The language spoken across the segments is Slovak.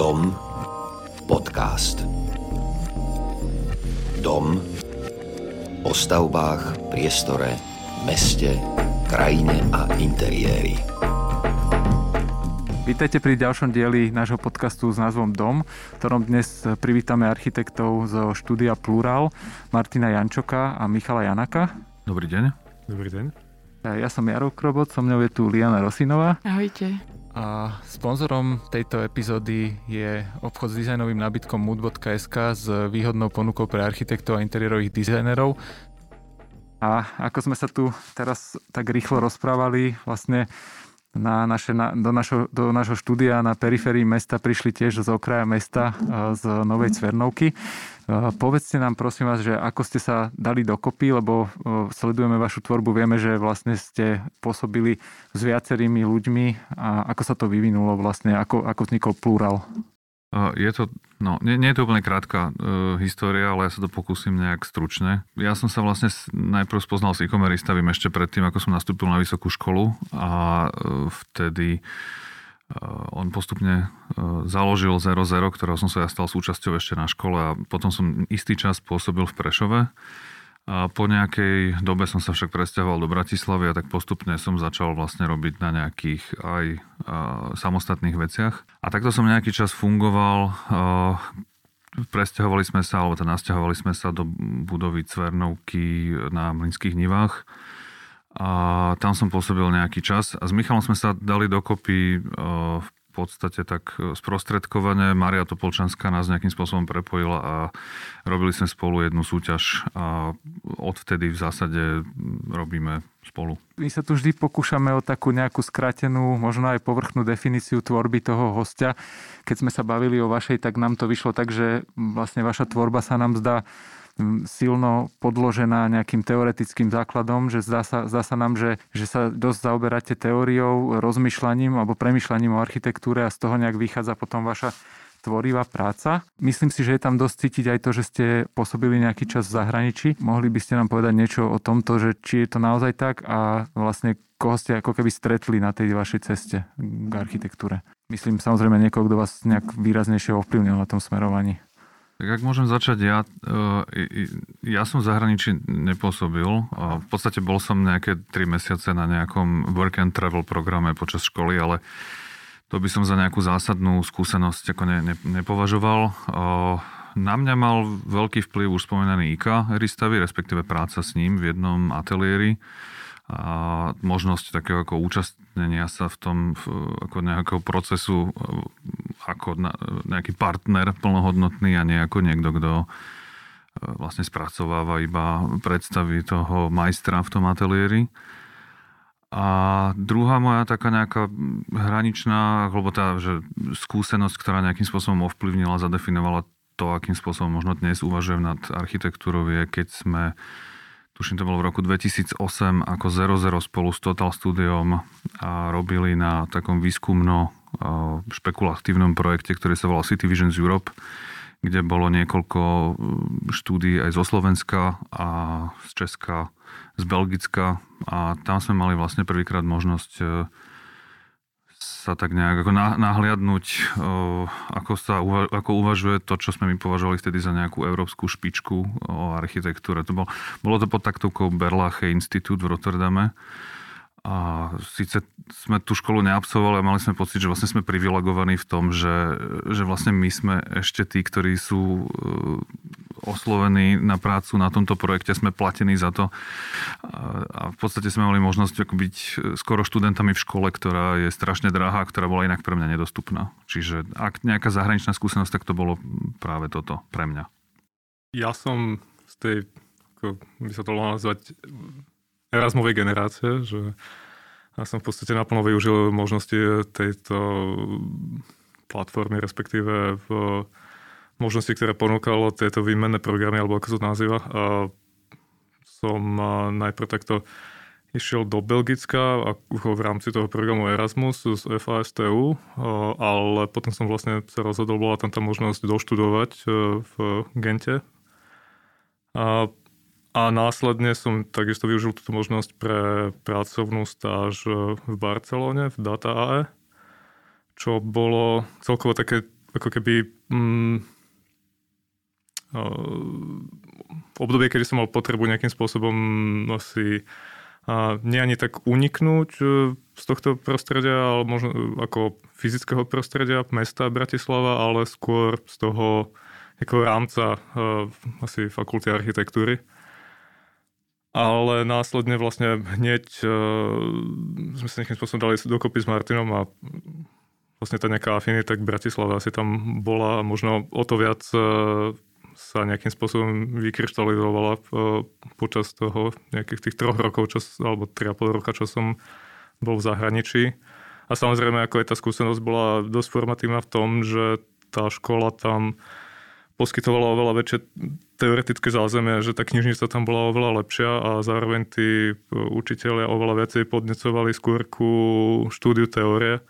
Dom podcast. Dom o stavbách, priestore, meste, krajine a interiéri. Vítajte pri ďalšom dieli nášho podcastu s názvom Dom, v ktorom dnes privítame architektov zo štúdia Plural, Martina Jančoka a Michala Janaka. Dobrý deň. Dobrý deň. Ja som Jaro Krobot, so mnou je tu Liana Rosinová. Ahojte. A sponzorom tejto epizódy je obchod s dizajnovým nábytkom mood.sk s výhodnou ponukou pre architektov a interiérových dizajnerov. A ako sme sa tu teraz tak rýchlo rozprávali, vlastne na naše, na, do, našo, do našho štúdia na periférii mesta prišli tiež z okraja mesta z Novej Cvernovky. Povedzte nám prosím vás, že ako ste sa dali dokopy, lebo sledujeme vašu tvorbu, vieme, že vlastne ste pôsobili s viacerými ľuďmi a ako sa to vyvinulo vlastne, ako, ako vznikol Plural? Je to, no, nie, nie je to úplne krátka uh, história, ale ja sa to pokúsim nejak stručne. Ja som sa vlastne najprv spoznal s e-commerce ešte predtým, ako som nastúpil na vysokú školu a uh, vtedy on postupne eh, založil 00, ktorého som sa ja stal súčasťou ešte na škole a potom som istý čas pôsobil v Prešove. A po nejakej dobe som sa však presťahoval do Bratislavy a tak postupne som začal vlastne robiť na nejakých aj a, eh, samostatných veciach. A takto som nejaký čas fungoval. A, presťahovali sme sa, alebo teda nasťahovali sme sa do budovy Cvernovky na Mlinských nivách a tam som pôsobil nejaký čas a s Michalom sme sa dali dokopy v podstate tak sprostredkovane. Maria Topolčanská nás nejakým spôsobom prepojila a robili sme spolu jednu súťaž a odvtedy v zásade robíme spolu. My sa tu vždy pokúšame o takú nejakú skratenú, možno aj povrchnú definíciu tvorby toho hostia. Keď sme sa bavili o vašej, tak nám to vyšlo tak, že vlastne vaša tvorba sa nám zdá silno podložená nejakým teoretickým základom, že zdá sa, zdá sa nám, že, že sa dosť zaoberáte teóriou, rozmýšľaním alebo premyšľaním o architektúre a z toho nejak vychádza potom vaša tvorivá práca. Myslím si, že je tam dosť cítiť aj to, že ste pôsobili nejaký čas v zahraničí. Mohli by ste nám povedať niečo o tomto, že či je to naozaj tak a vlastne koho ste ako keby stretli na tej vašej ceste k architektúre. Myslím samozrejme niekoho, kto vás nejak výraznejšie ovplyvnil na tom smerovaní. Tak ak môžem začať, ja, e, ja som v zahraničí nepôsobil. V podstate bol som nejaké 3 mesiace na nejakom work and travel programe počas školy, ale to by som za nejakú zásadnú skúsenosť ako ne, ne, nepovažoval. Na mňa mal veľký vplyv už spomínaný IK Ristavy, respektíve práca s ním v jednom ateliéri a možnosť takého ako účastnenia sa v tom v, ako nejakého procesu ako na, nejaký partner plnohodnotný a nie ako niekto, kto e, vlastne spracováva iba predstavy toho majstra v tom ateliéri. A druhá moja taká nejaká hraničná, alebo tá, že skúsenosť, ktorá nejakým spôsobom ovplyvnila, zadefinovala to, akým spôsobom možno dnes uvažujem nad architektúrou, je keď sme tuším to bolo v roku 2008, ako 00 spolu s Total Studiom a robili na takom výskumno špekulatívnom projekte, ktorý sa volal City Visions Europe, kde bolo niekoľko štúdí aj zo Slovenska a z Česka, z Belgicka. A tam sme mali vlastne prvýkrát možnosť e, sa tak nejak ako nahliadnúť, ako sa ako uvažuje to, čo sme my považovali vtedy za nejakú európsku špičku o architektúre. To bol, bolo to pod taktovkou Berlache Institute v Rotterdame. A síce sme tú školu neabsolvovali mali sme pocit, že vlastne sme privilegovaní v tom, že, že vlastne my sme ešte tí, ktorí sú oslovení na prácu na tomto projekte, sme platení za to. A v podstate sme mali možnosť byť skoro študentami v škole, ktorá je strašne drahá, ktorá bola inak pre mňa nedostupná. Čiže ak nejaká zahraničná skúsenosť, tak to bolo práve toto pre mňa. Ja som z tej, ako by sa to mohlo nazvať, Erasmovej generácie, že ja som v podstate naplno využil možnosti tejto platformy, respektíve v možnosti, ktoré ponúkalo tieto výmenné programy, alebo ako to nazýva. Som najprv takto išiel do Belgicka a v rámci toho programu Erasmus z FASTU, ale potom som vlastne sa rozhodol, bola tam tá možnosť doštudovať e, v Gente. A a následne som takisto využil túto možnosť pre pracovnú stáž v Barcelone, v Data AE, čo bolo celkovo také ako keby mm, obdobie, kedy som mal potrebu nejakým spôsobom asi a nie ani tak uniknúť e, z tohto prostredia, ale možno ako fyzického prostredia mesta Bratislava, ale skôr z toho ako rámca asi fakulty architektúry. Ale následne vlastne hneď sme sa nejakým spôsobom dali dokopy s Martinom a vlastne tá nejaká afinita k Bratislave asi tam bola možno o to viac e, sa nejakým spôsobom vykryštalizovala e, počas toho nejakých tých troch rokov, čo, alebo tri a pol roka, čo som bol v zahraničí. A samozrejme, ako aj tá skúsenosť bola dosť formatívna v tom, že tá škola tam poskytovala oveľa väčšie teoretické zázemie, že tá knižnica tam bola oveľa lepšia a zároveň tí učiteľia oveľa viacej podnecovali skôr ku štúdiu teórie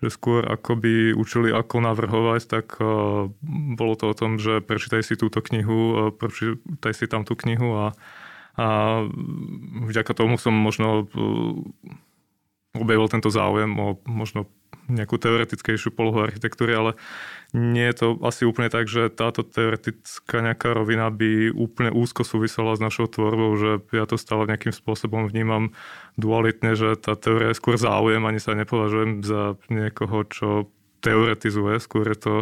že skôr ako by učili, ako navrhovať, tak uh, bolo to o tom, že prečítaj si túto knihu, uh, prečítaj si tam tú knihu a, a vďaka tomu som možno uh, objavil tento záujem o možno nejakú teoretickejšiu polohu architektúry, ale nie je to asi úplne tak, že táto teoretická nejaká rovina by úplne úzko súvisela s našou tvorbou, že ja to stále nejakým spôsobom vnímam dualitne, že tá teória je skôr záujem, ani sa nepovažujem za niekoho, čo teoretizuje, skôr je to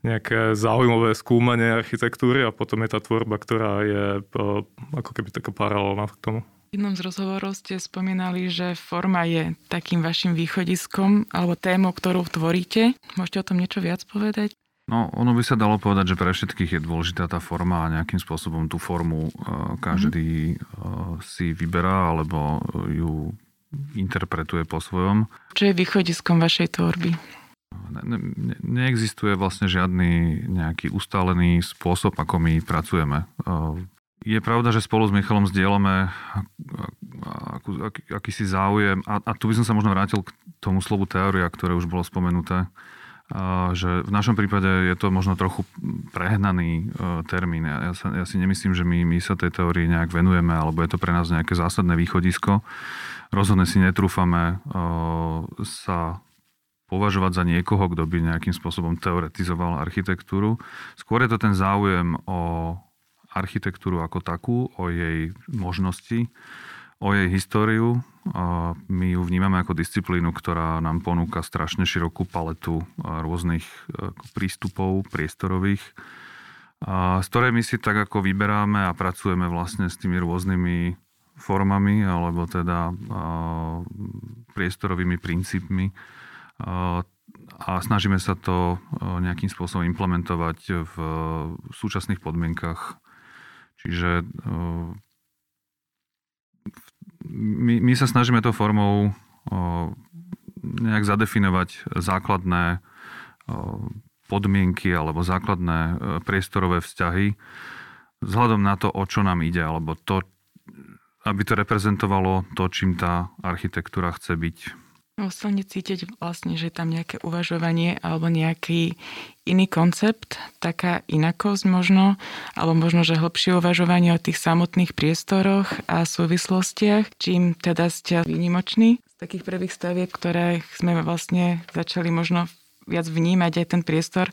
nejaké zaujímavé skúmanie architektúry a potom je tá tvorba, ktorá je ako keby taká paralelná k tomu. Jednom z rozhovorov ste spomínali, že forma je takým vašim východiskom alebo témou, ktorú tvoríte. Môžete o tom niečo viac povedať? No, ono by sa dalo povedať, že pre všetkých je dôležitá tá forma a nejakým spôsobom tú formu uh, každý uh, si vyberá alebo ju interpretuje po svojom. Čo je východiskom vašej tvorby? Ne, ne, neexistuje vlastne žiadny nejaký ustálený spôsob, ako my pracujeme. Je pravda, že spolu s Michalom zdieľame akýsi záujem, a, a tu by som sa možno vrátil k tomu slovu teória, ktoré už bolo spomenuté, že v našom prípade je to možno trochu prehnaný uh, termín. Ja, sa, ja si nemyslím, že my, my sa tej teórii nejak venujeme, alebo je to pre nás nejaké zásadné východisko. Rozhodne si netrúfame uh, sa považovať za niekoho, kto by nejakým spôsobom teoretizoval architektúru. Skôr je to ten záujem o architektúru ako takú, o jej možnosti, o jej históriu. My ju vnímame ako disciplínu, ktorá nám ponúka strašne širokú paletu rôznych e, prístupov priestorových, z ktorej my si tak ako vyberáme a pracujeme vlastne s tými rôznymi formami alebo teda priestorovými princípmi a snažíme sa to nejakým spôsobom implementovať v súčasných podmienkach Čiže my, my sa snažíme to formou nejak zadefinovať základné podmienky alebo základné priestorové vzťahy vzhľadom na to, o čo nám ide, alebo to, aby to reprezentovalo to, čím tá architektúra chce byť. Oslovne cítiť vlastne, že je tam nejaké uvažovanie alebo nejaký iný koncept, taká inakosť možno, alebo možno, že hlbšie uvažovanie o tých samotných priestoroch a súvislostiach, čím teda ste výnimoční z takých prvých stavieb, ktoré sme vlastne začali možno viac vnímať aj ten priestor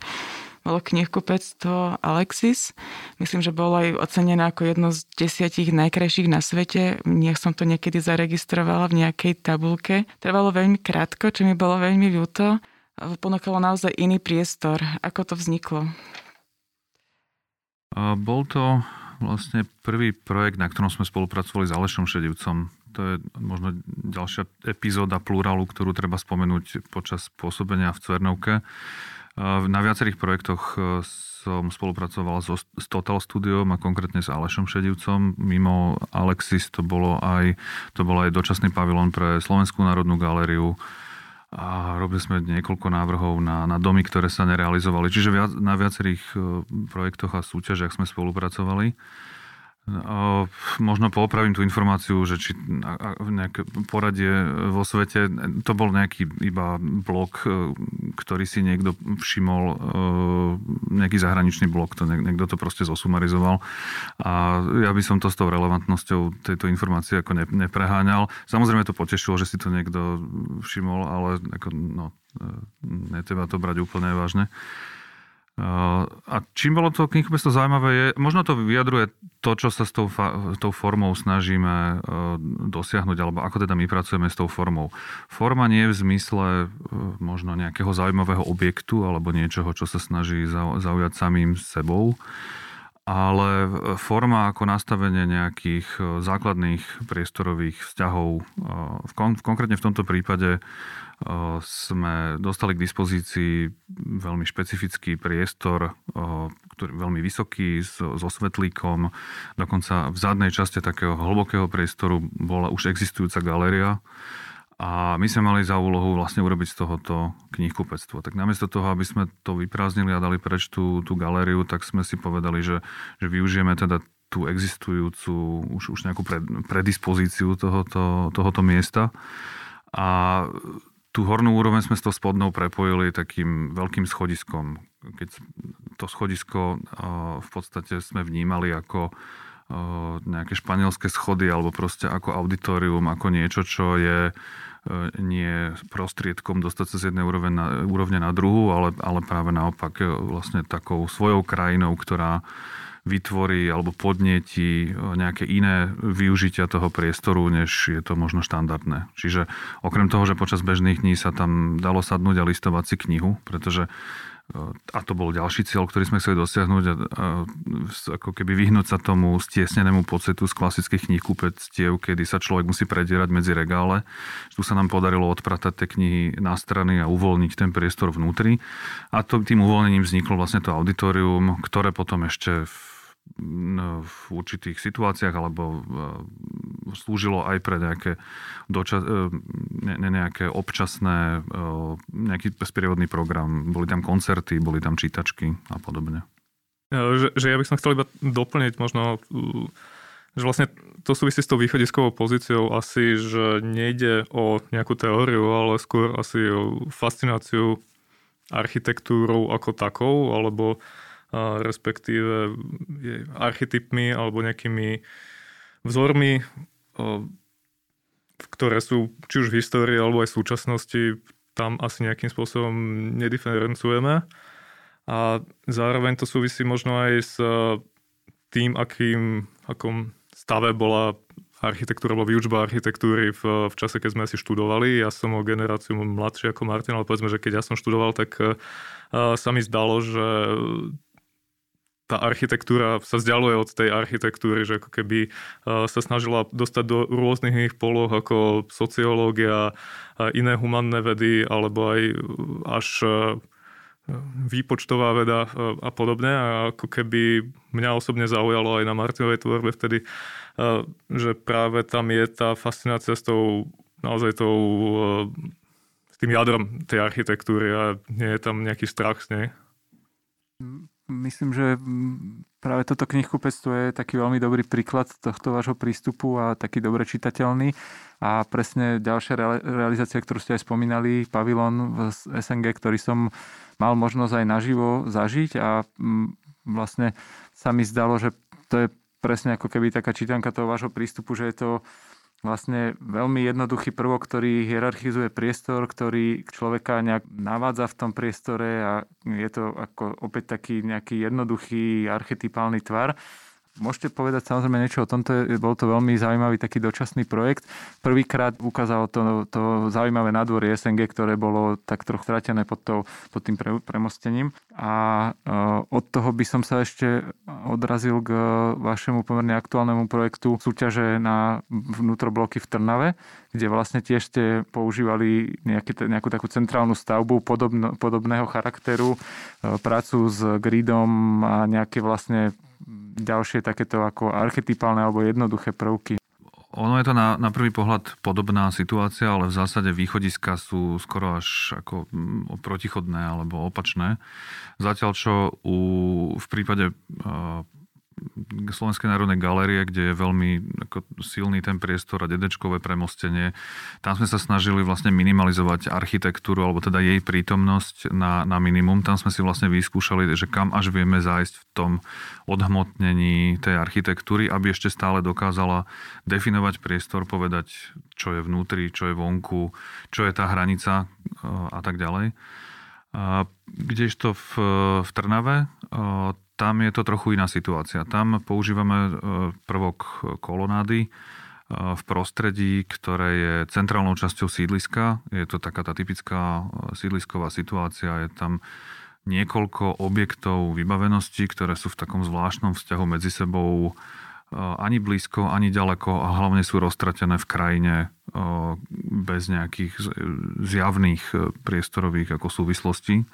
bolo knihkupectvo Alexis. Myslím, že bolo aj ocenené ako jedno z desiatich najkrajších na svete. Nech som to niekedy zaregistrovala v nejakej tabulke. Trvalo veľmi krátko, čo mi bolo veľmi ľúto. Ponúkalo naozaj iný priestor. Ako to vzniklo? A bol to vlastne prvý projekt, na ktorom sme spolupracovali s Alešom Šedivcom. To je možno ďalšia epizóda plurálu, ktorú treba spomenúť počas pôsobenia v Cvernovke. Na viacerých projektoch e, som spolupracoval so, s Total Studiom a konkrétne s Alešom Šedivcom. Mimo Alexis to bolo aj, to bol aj dočasný pavilon pre Slovenskú národnú galériu a robili sme niekoľko návrhov na, na domy, ktoré sa nerealizovali. Čiže viac, na viacerých e, projektoch a súťažiach sme spolupracovali. Možno poopravím tú informáciu, že či nejaké poradie vo svete, to bol nejaký iba blok, e, ktorý si niekto všimol, e, nejaký zahraničný blok, to niekto to proste zosumarizoval. A ja by som to s tou relevantnosťou tejto informácie ako nepreháňal. Samozrejme to potešilo, že si to niekto všimol, ale ako, no, e, netreba to brať úplne vážne. A čím bolo to knihkupectvo zaujímavé je, možno to vyjadruje to, čo sa s tou, tou formou snažíme dosiahnuť, alebo ako teda my pracujeme s tou formou. Forma nie je v zmysle možno nejakého zaujímavého objektu alebo niečoho, čo sa snaží zaujať samým sebou, ale forma ako nastavenie nejakých e, základných priestorových vzťahov, e, v kon, konkrétne v tomto prípade e, sme dostali k dispozícii veľmi špecifický priestor, ktorý je veľmi vysoký, so svetlíkom. Dokonca v zadnej časti takého hlbokého priestoru bola už existujúca galéria, a my sme mali za úlohu vlastne urobiť z tohoto knihkupectvo. Tak namiesto toho, aby sme to vyprázdnili a dali preč tú, tú galériu, tak sme si povedali, že, že využijeme teda tú existujúcu už, už nejakú pred, predispozíciu tohoto, tohoto miesta. A tú hornú úroveň sme s tou spodnou prepojili takým veľkým schodiskom. Keď to schodisko v podstate sme vnímali ako nejaké španielské schody alebo proste ako auditorium, ako niečo, čo je E, nie prostriedkom dostať sa z jednej úrovne na, úrovne na druhú, ale, ale práve naopak vlastne takou svojou krajinou, ktorá vytvorí alebo podnieti e, nejaké iné využitia toho priestoru, než je to možno štandardné. Čiže okrem toho, že počas bežných dní sa tam dalo sadnúť a listovať si knihu, pretože a to bol ďalší cieľ, ktorý sme chceli dosiahnuť a, a ako keby vyhnúť sa tomu stiesnenému pocitu z klasických kníh kúpectiev, kedy sa človek musí predierať medzi regále. Tu sa nám podarilo odpratať tie knihy na strany a uvoľniť ten priestor vnútri. A to, tým uvoľnením vzniklo vlastne to auditorium, ktoré potom ešte v v určitých situáciách alebo e, slúžilo aj pre nejaké, dočas, e, ne, nejaké občasné, e, nejaký sprievodný program. Boli tam koncerty, boli tam čítačky a podobne. Že, že ja by som chcel iba doplniť možno, že vlastne to súvisí s tou východiskovou pozíciou asi, že nejde o nejakú teóriu, ale skôr asi o fascináciu architektúrou ako takou, alebo respektíve archetypmi alebo nejakými vzormi, ktoré sú či už v histórii alebo aj v súčasnosti, tam asi nejakým spôsobom nediferencujeme. A zároveň to súvisí možno aj s tým, akým, akom stave bola architektúra alebo výučba architektúry v, v čase, keď sme si študovali. Ja som o generáciu mladší ako Martin, ale povedzme, že keď ja som študoval, tak uh, sa mi zdalo, že tá architektúra sa vzdialuje od tej architektúry, že ako keby e, sa snažila dostať do rôznych iných poloh ako sociológia, iné humanné vedy, alebo aj až e, výpočtová veda e, a podobne. A ako keby mňa osobne zaujalo aj na Martinovej tvorbe vtedy, že práve tam je tá fascinácia s tou naozaj tou tým jadrom tej architektúry a nie je tam nejaký strach z nej myslím, že práve toto knihkupectvo je taký veľmi dobrý príklad tohto vášho prístupu a taký dobre čitateľný. A presne ďalšia realizácia, ktorú ste aj spomínali, pavilon z SNG, ktorý som mal možnosť aj naživo zažiť a vlastne sa mi zdalo, že to je presne ako keby taká čítanka toho vášho prístupu, že je to vlastne veľmi jednoduchý prvok, ktorý hierarchizuje priestor, ktorý človeka nejak navádza v tom priestore a je to ako opäť taký nejaký jednoduchý archetypálny tvar. Môžete povedať samozrejme niečo o tomto, bol to veľmi zaujímavý taký dočasný projekt. Prvýkrát ukázalo to, to zaujímavé nádvorie SNG, ktoré bolo tak trochu stratené pod, to, pod tým pre, premostením. A uh, od toho by som sa ešte odrazil k vašemu pomerne aktuálnemu projektu súťaže na vnútrobloky v Trnave, kde vlastne tiež ste používali nejaký, nejakú takú centrálnu stavbu podobno, podobného charakteru, uh, prácu s gridom a nejaké vlastne ďalšie takéto ako archetypálne alebo jednoduché prvky. Ono je to na, na prvý pohľad podobná situácia, ale v zásade východiska sú skoro až ako mm, protichodné alebo opačné. Zatiaľ čo u, v prípade Slovenskej národnej galérie, kde je veľmi ako, silný ten priestor a dedečkové premostenie. Tam sme sa snažili vlastne minimalizovať architektúru, alebo teda jej prítomnosť na, na minimum. Tam sme si vlastne vyskúšali, že kam až vieme zájsť v tom odhmotnení tej architektúry, aby ešte stále dokázala definovať priestor, povedať, čo je vnútri, čo je vonku, čo je tá hranica a tak ďalej. Kdežto v, v Trnave, tam je to trochu iná situácia. Tam používame prvok kolonády, v prostredí, ktoré je centrálnou časťou sídliska. Je to taká tá typická sídlisková situácia. Je tam niekoľko objektov vybavenosti, ktoré sú v takom zvláštnom vzťahu medzi sebou ani blízko, ani ďaleko a hlavne sú roztratené v krajine bez nejakých zjavných e, priestorových ako súvislostí.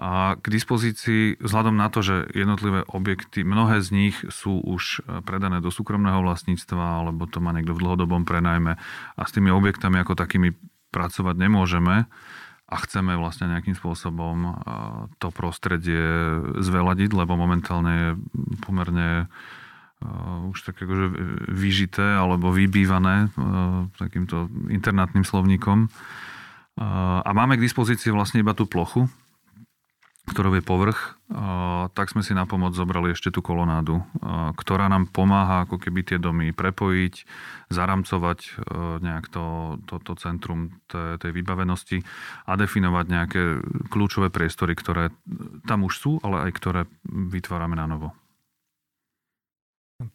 A k dispozícii, vzhľadom na to, že jednotlivé objekty, mnohé z nich sú už e, predané do súkromného vlastníctva, alebo to má niekto v dlhodobom prenajme a s tými objektami ako takými pracovať nemôžeme a chceme vlastne nejakým spôsobom e, to prostredie zveladiť, lebo momentálne je pomerne uh, už tak akože vyžité alebo vybývané takýmto internátnym slovníkom. A máme k dispozícii vlastne iba tú plochu, ktorou je povrch, tak sme si na pomoc zobrali ešte tú kolonádu, ktorá nám pomáha ako keby tie domy prepojiť, zaramcovať nejak to, to, to centrum tej, tej vybavenosti a definovať nejaké kľúčové priestory, ktoré tam už sú, ale aj ktoré vytvárame na novo.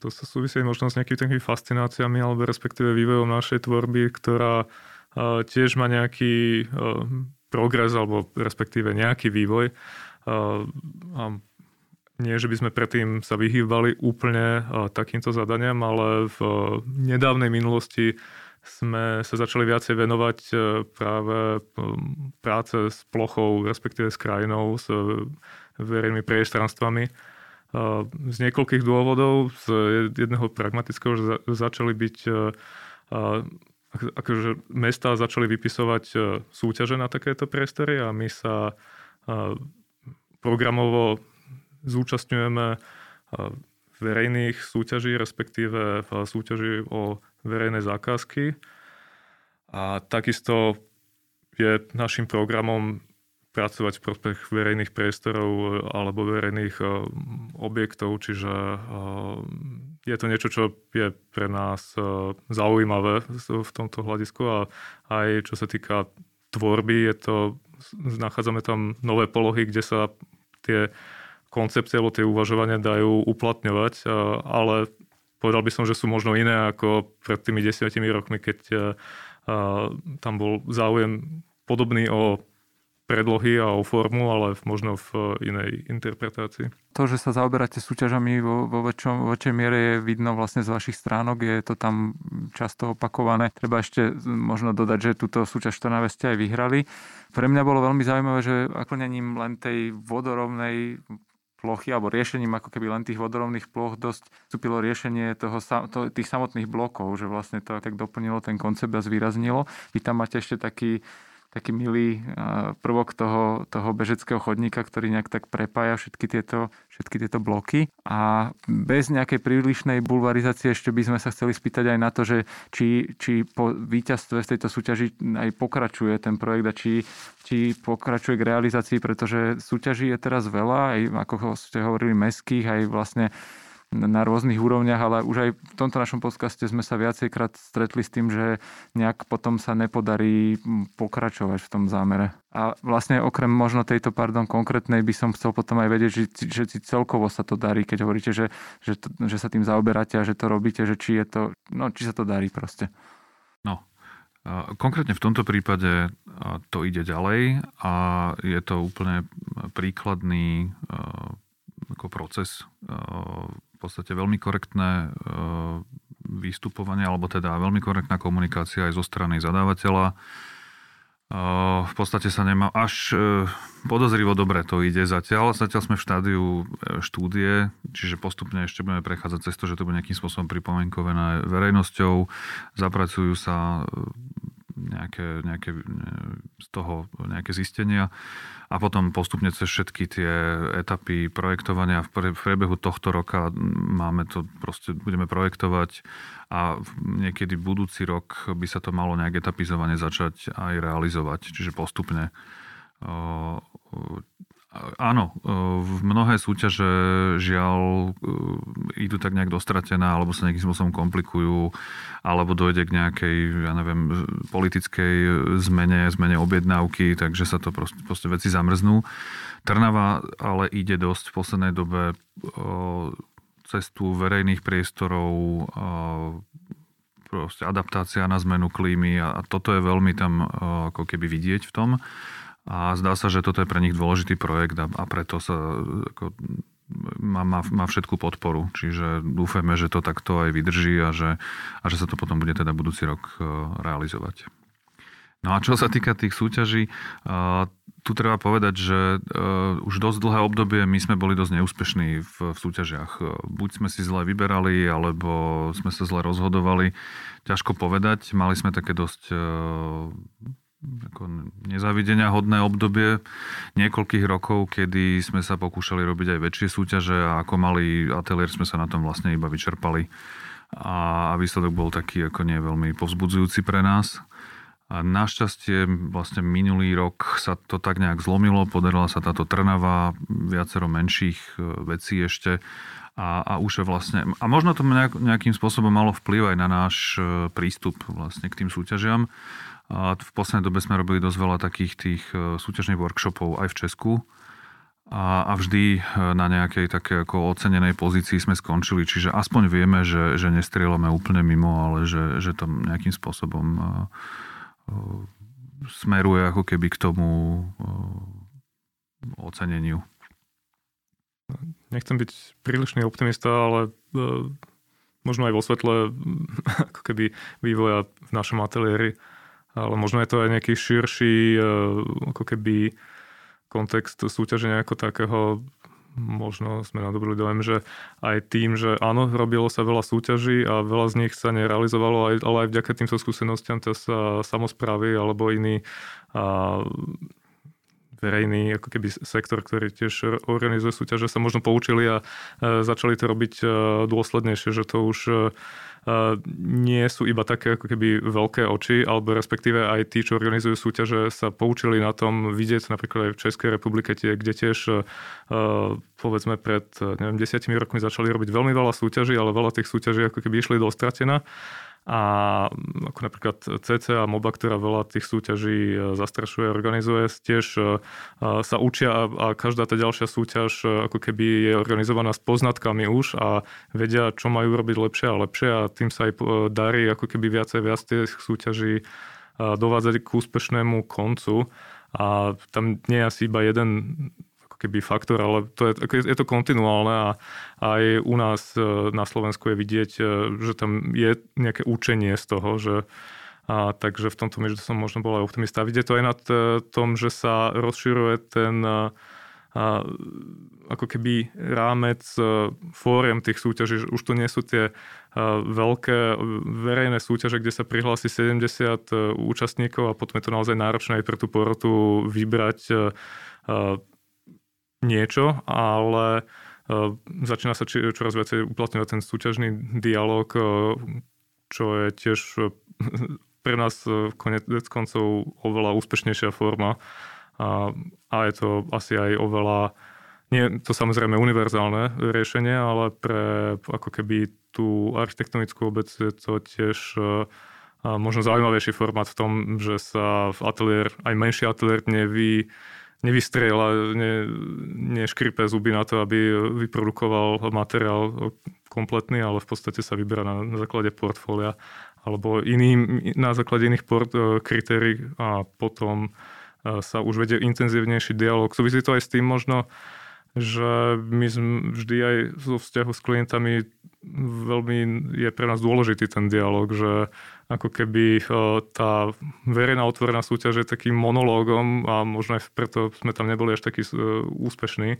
To sa súvisí možno s nejakými takými fascináciami alebo respektíve vývojom našej tvorby, ktorá tiež má nejaký progres alebo respektíve nejaký vývoj. A nie, že by sme predtým sa vyhýbali úplne takýmto zadaniam, ale v nedávnej minulosti sme sa začali viacej venovať práve práce s plochou, respektíve s krajinou, s verejnými priestranstvami. Z niekoľkých dôvodov, z jedného pragmatického, že začali byť akože mesta začali vypisovať e, súťaže na takéto priestory a my sa e, programovo zúčastňujeme e, verejných súťaží, respektíve v súťaži o verejné zákazky. A takisto je našim programom pracovať v prospech verejných priestorov alebo verejných objektov, čiže je to niečo, čo je pre nás e, zaujímavé v tomto hľadisku a aj čo sa týka tvorby, je to, nachádzame tam nové polohy, kde sa tie koncepcie alebo tie uvažovania dajú uplatňovať, e, ale povedal by som, že sú možno iné ako pred tými desiatimi rokmi, keď e, tam bol záujem podobný o predlohy a o formu, ale možno v inej interpretácii. To, že sa zaoberáte súťažami vo, vo, väčšom, vo väčšej miere je vidno vlastne z vašich stránok, je to tam často opakované. Treba ešte možno dodať, že túto súťaž to ste aj vyhrali. Pre mňa bolo veľmi zaujímavé, že naplnením len tej vodorovnej plochy alebo riešením ako keby len tých vodorovných ploch dosť vstúpilo riešenie toho, to, tých samotných blokov, že vlastne to tak doplnilo ten koncept a zvýraznilo. Vy tam máte ešte taký taký milý prvok toho, toho bežeckého chodníka, ktorý nejak tak prepája všetky tieto, všetky tieto bloky. A bez nejakej prílišnej bulvarizácie ešte by sme sa chceli spýtať aj na to, že či, či po víťazstve z tejto súťaži aj pokračuje ten projekt a či, či pokračuje k realizácii, pretože súťaží je teraz veľa, aj ako ste hovorili, meských, aj vlastne na rôznych úrovniach, ale už aj v tomto našom podcaste sme sa viacejkrát stretli s tým, že nejak potom sa nepodarí pokračovať v tom zámere. A vlastne okrem možno tejto, pardon, konkrétnej by som chcel potom aj vedieť, že, si celkovo sa to darí, keď hovoríte, že, že, to, že sa tým zaoberáte a že to robíte, že či je to, no či sa to darí proste. No, Konkrétne v tomto prípade to ide ďalej a je to úplne príkladný ako proces podstate veľmi korektné e, vystupovanie, alebo teda veľmi korektná komunikácia aj zo strany zadávateľa. E, v podstate sa nemá až e, podozrivo dobre to ide zatiaľ. Zatiaľ sme v štádiu štúdie, čiže postupne ešte budeme prechádzať cez to, že to bude nejakým spôsobom pripomienkované verejnosťou. Zapracujú sa nejaké, nejaké, z toho nejaké zistenia. A potom postupne cez všetky tie etapy projektovania v priebehu tohto roka máme to proste, budeme projektovať a niekedy budúci rok by sa to malo nejak etapizovane začať aj realizovať, čiže postupne áno, v mnohé súťaže žiaľ idú tak nejak dostratená, alebo sa nejakým spôsobom komplikujú, alebo dojde k nejakej, ja neviem, politickej zmene, zmene objednávky, takže sa to proste, proste veci zamrznú. Trnava ale ide dosť v poslednej dobe cestu verejných priestorov, proste adaptácia na zmenu klímy a toto je veľmi tam ako keby vidieť v tom. A zdá sa, že toto je pre nich dôležitý projekt a, a preto sa ako, má, má, má všetku podporu. Čiže dúfajme, že to takto aj vydrží a že, a že sa to potom bude teda budúci rok e, realizovať. No a čo sa týka tých súťaží, e, tu treba povedať, že e, už dosť dlhé obdobie my sme boli dosť neúspešní v, v súťažiach. Buď sme si zle vyberali, alebo sme sa zle rozhodovali. Ťažko povedať. Mali sme také dosť ako nezavidenia hodné obdobie niekoľkých rokov, kedy sme sa pokúšali robiť aj väčšie súťaže a ako malý ateliér sme sa na tom vlastne iba vyčerpali. A výsledok bol taký ako nie veľmi povzbudzujúci pre nás. A našťastie vlastne minulý rok sa to tak nejak zlomilo, podarila sa táto Trnava, viacero menších e, vecí ešte a, a už je vlastne, a možno to nejakým spôsobom malo vplyv aj na náš e, prístup vlastne k tým súťažiam, a v poslednej dobe sme robili dosť veľa takých tých e, súťažných workshopov aj v Česku. A, a vždy e, na nejakej také ako ocenenej pozícii sme skončili. Čiže aspoň vieme, že, že nestrieľame úplne mimo, ale že, že to nejakým spôsobom uh, smeruje ako keby k tomu oceneniu. Nechcem byť prílišný optimista, ale možno aj vo svetle ako keby vývoja v našom ateliéri ale možno je to aj nejaký širší eh, ako keby kontext súťaženia ako takého. Možno sme nadobili dojem, že aj tým, že áno, robilo sa veľa súťaží a veľa z nich sa nerealizovalo, ale aj vďaka týmto skúsenostiam to sa samozprávy alebo iný a, verejný ako keby sektor, ktorý tiež organizuje súťaže, sa možno poučili a e, začali to robiť e, dôslednejšie, že to už e, nie sú iba také ako keby veľké oči, alebo respektíve aj tí, čo organizujú súťaže, sa poučili na tom vidieť napríklad aj v Českej republike, tie, kde tiež povedzme pred neviem, desiatimi rokmi začali robiť veľmi veľa súťaží, ale veľa tých súťaží ako keby išli dostratená a ako napríklad CC a MOBA, ktorá veľa tých súťaží e, zastrašuje, organizuje, tiež e, sa učia a každá tá ďalšia súťaž e, ako keby je organizovaná s poznatkami už a vedia, čo majú robiť lepšie a lepšie a tým sa aj darí ako keby viacej viac tých súťaží dovádzať k úspešnému koncu. A tam nie je asi iba jeden keby faktor, ale to je, je to kontinuálne a aj u nás e, na Slovensku je vidieť, e, že tam je nejaké učenie z toho, že a, takže v tomto že som možno bol aj optimista. Vidieť to aj na tom, že sa rozširuje ten a, a, ako keby rámec e, fóriem tých súťaží. Už to nie sú tie veľké verejné súťaže, kde sa prihlási 70 účastníkov a potom je to naozaj náročné aj pre tú porotu vybrať niečo, ale uh, začína sa čoraz viacej uplatňovať ten súťažný dialog, uh, čo je tiež uh, pre nás konec koncov oveľa úspešnejšia forma. A je to asi aj oveľa nie to samozrejme univerzálne riešenie, ale pre ako keby tú architektonickú obec je to tiež možno zaujímavejší formát v tom, že sa v ateliér, aj menší ateliér nevy, nevystrieľa, ne, neškripe zuby na to, aby vyprodukoval materiál kompletný, ale v podstate sa vyberá na, na základe portfólia alebo iným, na základe iných port, e, kritérií a potom e, sa už vedie intenzívnejší dialog. Súvisí to aj s tým možno, že my vždy aj zo vzťahu s klientami veľmi je pre nás dôležitý ten dialog, že ako keby e, tá verejná otvorená súťaž je takým monológom a možno aj preto sme tam neboli až takí e, úspešní.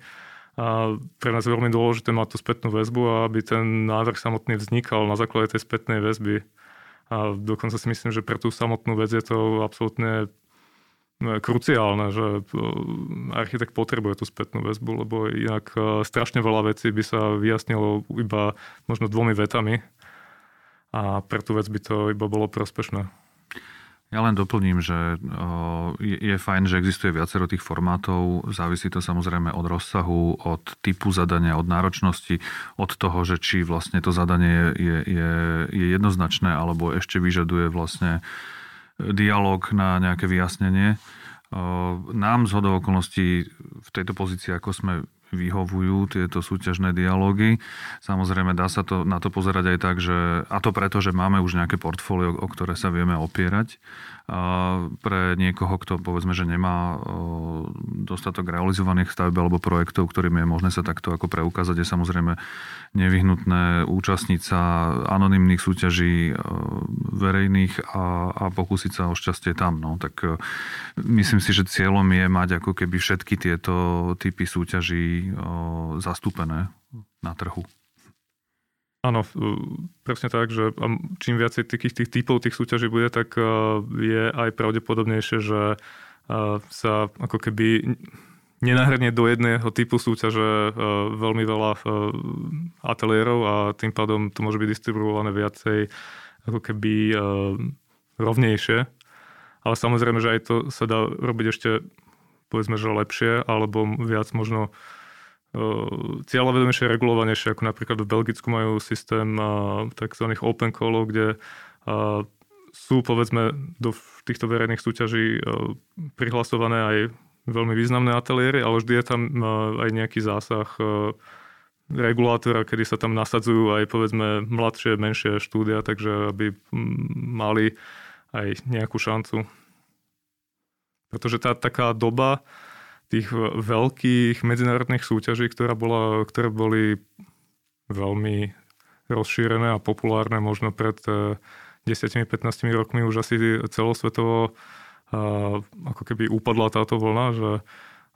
A pre nás je veľmi dôležité mať tú spätnú väzbu aby ten návrh samotný vznikal na základe tej spätnej väzby. A dokonca si myslím, že pre tú samotnú vec je to absolútne kruciálne, že e, architekt potrebuje tú spätnú väzbu, lebo inak strašne veľa vecí by sa vyjasnilo iba možno dvomi vetami a pre tú vec by to iba bolo prospešné. Ja len doplním, že je fajn, že existuje viacero tých formátov. Závisí to samozrejme od rozsahu, od typu zadania, od náročnosti, od toho, že či vlastne to zadanie je, je, je jednoznačné alebo ešte vyžaduje vlastne dialog na nejaké vyjasnenie. Nám z hodou okolností v tejto pozícii, ako sme vyhovujú tieto súťažné dialógy. Samozrejme, dá sa to, na to pozerať aj tak, že, a to preto, že máme už nejaké portfólio, o ktoré sa vieme opierať pre niekoho, kto povedzme, že nemá dostatok realizovaných staveb alebo projektov, ktorým je možné sa takto ako preukázať, je samozrejme nevyhnutné účastniť sa anonimných súťaží verejných a, a pokúsiť sa o šťastie tam. No. Tak e, myslím si, že cieľom je mať ako keby všetky tieto typy súťaží zastúpené na trhu. Áno, presne tak, že čím viacej takých tých typov tých súťaží bude, tak je aj pravdepodobnejšie, že sa ako keby nenahrnie do jedného typu súťaže veľmi veľa ateliérov a tým pádom to môže byť distribuované viacej ako keby rovnejšie. Ale samozrejme, že aj to sa dá robiť ešte povedzme, že lepšie, alebo viac možno cieľavedomejšie, regulovanejšie, ako napríklad v Belgicku majú systém tzv. open callov, kde sú povedzme do týchto verejných súťaží prihlasované aj veľmi významné ateliéry, ale vždy je tam aj nejaký zásah regulátora, kedy sa tam nasadzujú aj povedzme mladšie, menšie štúdia, takže aby mali aj nejakú šancu. Pretože tá taká doba, tých veľkých medzinárodných súťaží, ktorá bola, ktoré boli veľmi rozšírené a populárne možno pred 10-15 eh, rokmi už asi celosvetovo a, ako keby upadla táto vlna, že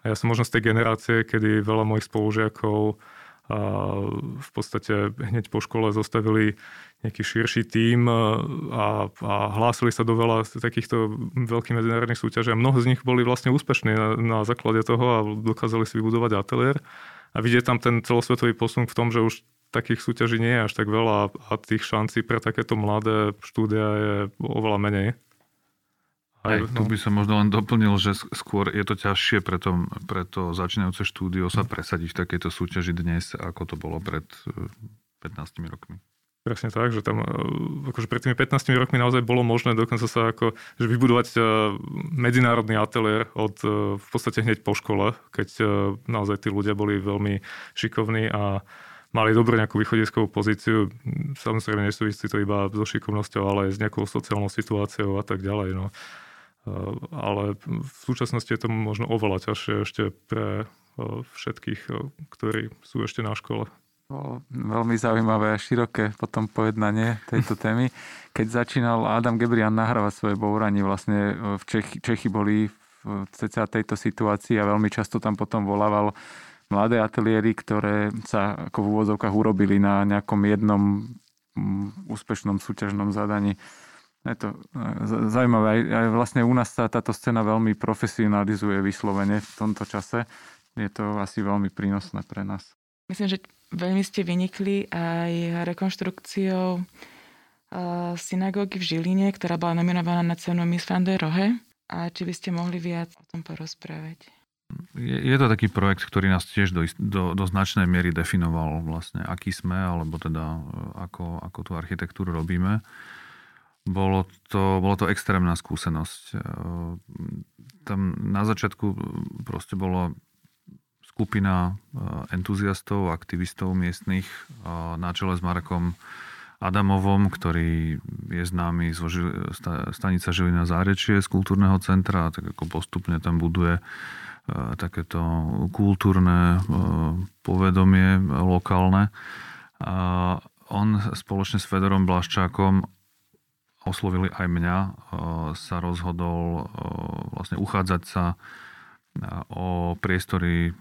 ja som možno z tej generácie, kedy veľa mojich spolužiakov v podstate hneď po škole zostavili nejaký širší tím a, a hlásili sa do veľa takýchto veľkých medzinárodných súťaží a mnoho z nich boli vlastne úspešní na, na základe toho a dokázali si vybudovať ateliér. A vidieť tam ten celosvetový posun v tom, že už takých súťaží nie je až tak veľa a tých šancí pre takéto mladé štúdia je oveľa menej. Aj, tu no. by som možno len doplnil, že skôr je to ťažšie to, pre to začínajúce štúdio sa presadiť v takejto súťaži dnes, ako to bolo pred 15 e, rokmi. Presne tak, že tam e, akože pred tými 15 rokmi naozaj bolo možné dokonca sa ako, že vybudovať e, medzinárodný ateliér od v podstate hneď po škole, keď naozaj tí ľudia boli veľmi šikovní a mali dobrú nejakú východiskovú pozíciu. Samozrejme nesúvisí to iba so šikovnosťou, ale aj s nejakou sociálnou situáciou a tak ďalej. No. Eh, ale v súčasnosti je to možno oveľa ťažšie ešte pre eh, všetkých, eh, ktorí sú ešte na škole. Bolo veľmi zaujímavé a široké potom pojednanie tejto témy. Keď začínal Adam Gebrian nahrávať svoje bouranie, vlastne v Čechy, Čechy boli v cca tejto situácii a veľmi často tam potom volával mladé ateliéry, ktoré sa ako v úvodzovkách urobili na nejakom jednom mm, úspešnom súťažnom zadaní. Je to e, zaujímavé. Aj, aj vlastne u nás sa táto scéna veľmi profesionalizuje vyslovene v tomto čase. Je to asi veľmi prínosné pre nás. Myslím, že veľmi ste vynikli aj rekonštrukciou e, synagógy v Žiline, ktorá bola nominovaná na cenu Miss van der Rohe. A či by ste mohli viac o tom porozprávať? Je, je to taký projekt, ktorý nás tiež do, do, do značnej miery definoval vlastne, aký sme, alebo teda e, ako, ako tú architektúru robíme. Bolo to, bolo to extrémna skúsenosť. E, tam na začiatku proste bolo skupina e, entuziastov, aktivistov miestnych e, na čele s Markom Adamovom, ktorý je známy z stanica Žilina Zárečie z kultúrneho centra tak ako postupne tam buduje takéto kultúrne povedomie lokálne. A on spoločne s Fedorom Blaščákom oslovili aj mňa, e, sa rozhodol e, vlastne uchádzať sa e, o priestory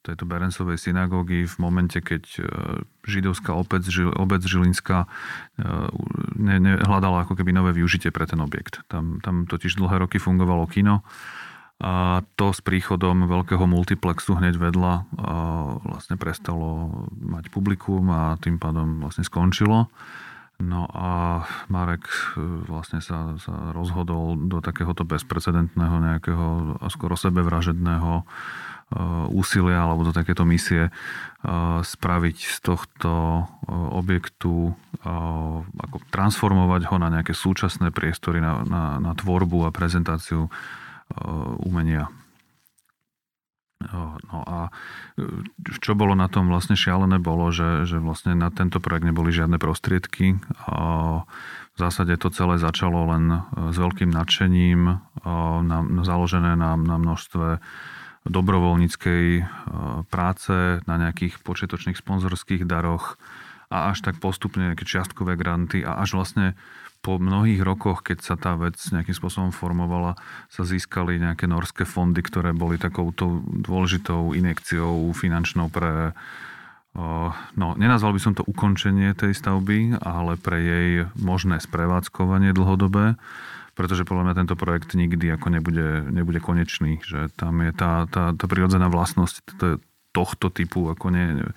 tejto Berencovej synagógy v momente, keď židovská obec, obec Žilinská ne, nehľadala ako keby nové využitie pre ten objekt. Tam, tam totiž dlhé roky fungovalo kino a to s príchodom veľkého multiplexu hneď vedľa vlastne prestalo mať publikum a tým pádom vlastne skončilo. No a Marek vlastne sa, sa rozhodol do takéhoto bezprecedentného nejakého skoro sebevražedného úsilia alebo do takéto misie spraviť z tohto objektu, ako transformovať ho na nejaké súčasné priestory na, na, na tvorbu a prezentáciu umenia. No a čo bolo na tom vlastne šialené bolo, že, že vlastne na tento projekt neboli žiadne prostriedky. V zásade to celé začalo len s veľkým nadšením, na, založené na, na množstve dobrovoľníckej e, práce, na nejakých počiatočných sponzorských daroch a až tak postupne nejaké čiastkové granty a až vlastne po mnohých rokoch, keď sa tá vec nejakým spôsobom formovala, sa získali nejaké norské fondy, ktoré boli takouto dôležitou inekciou finančnou pre No, nenazval by som to ukončenie tej stavby, ale pre jej možné sprevádzkovanie dlhodobé pretože podľa mňa tento projekt nikdy ako nebude, nebude konečný, že tam je tá, tá, tá prirodzená vlastnosť tohto typu ako ne,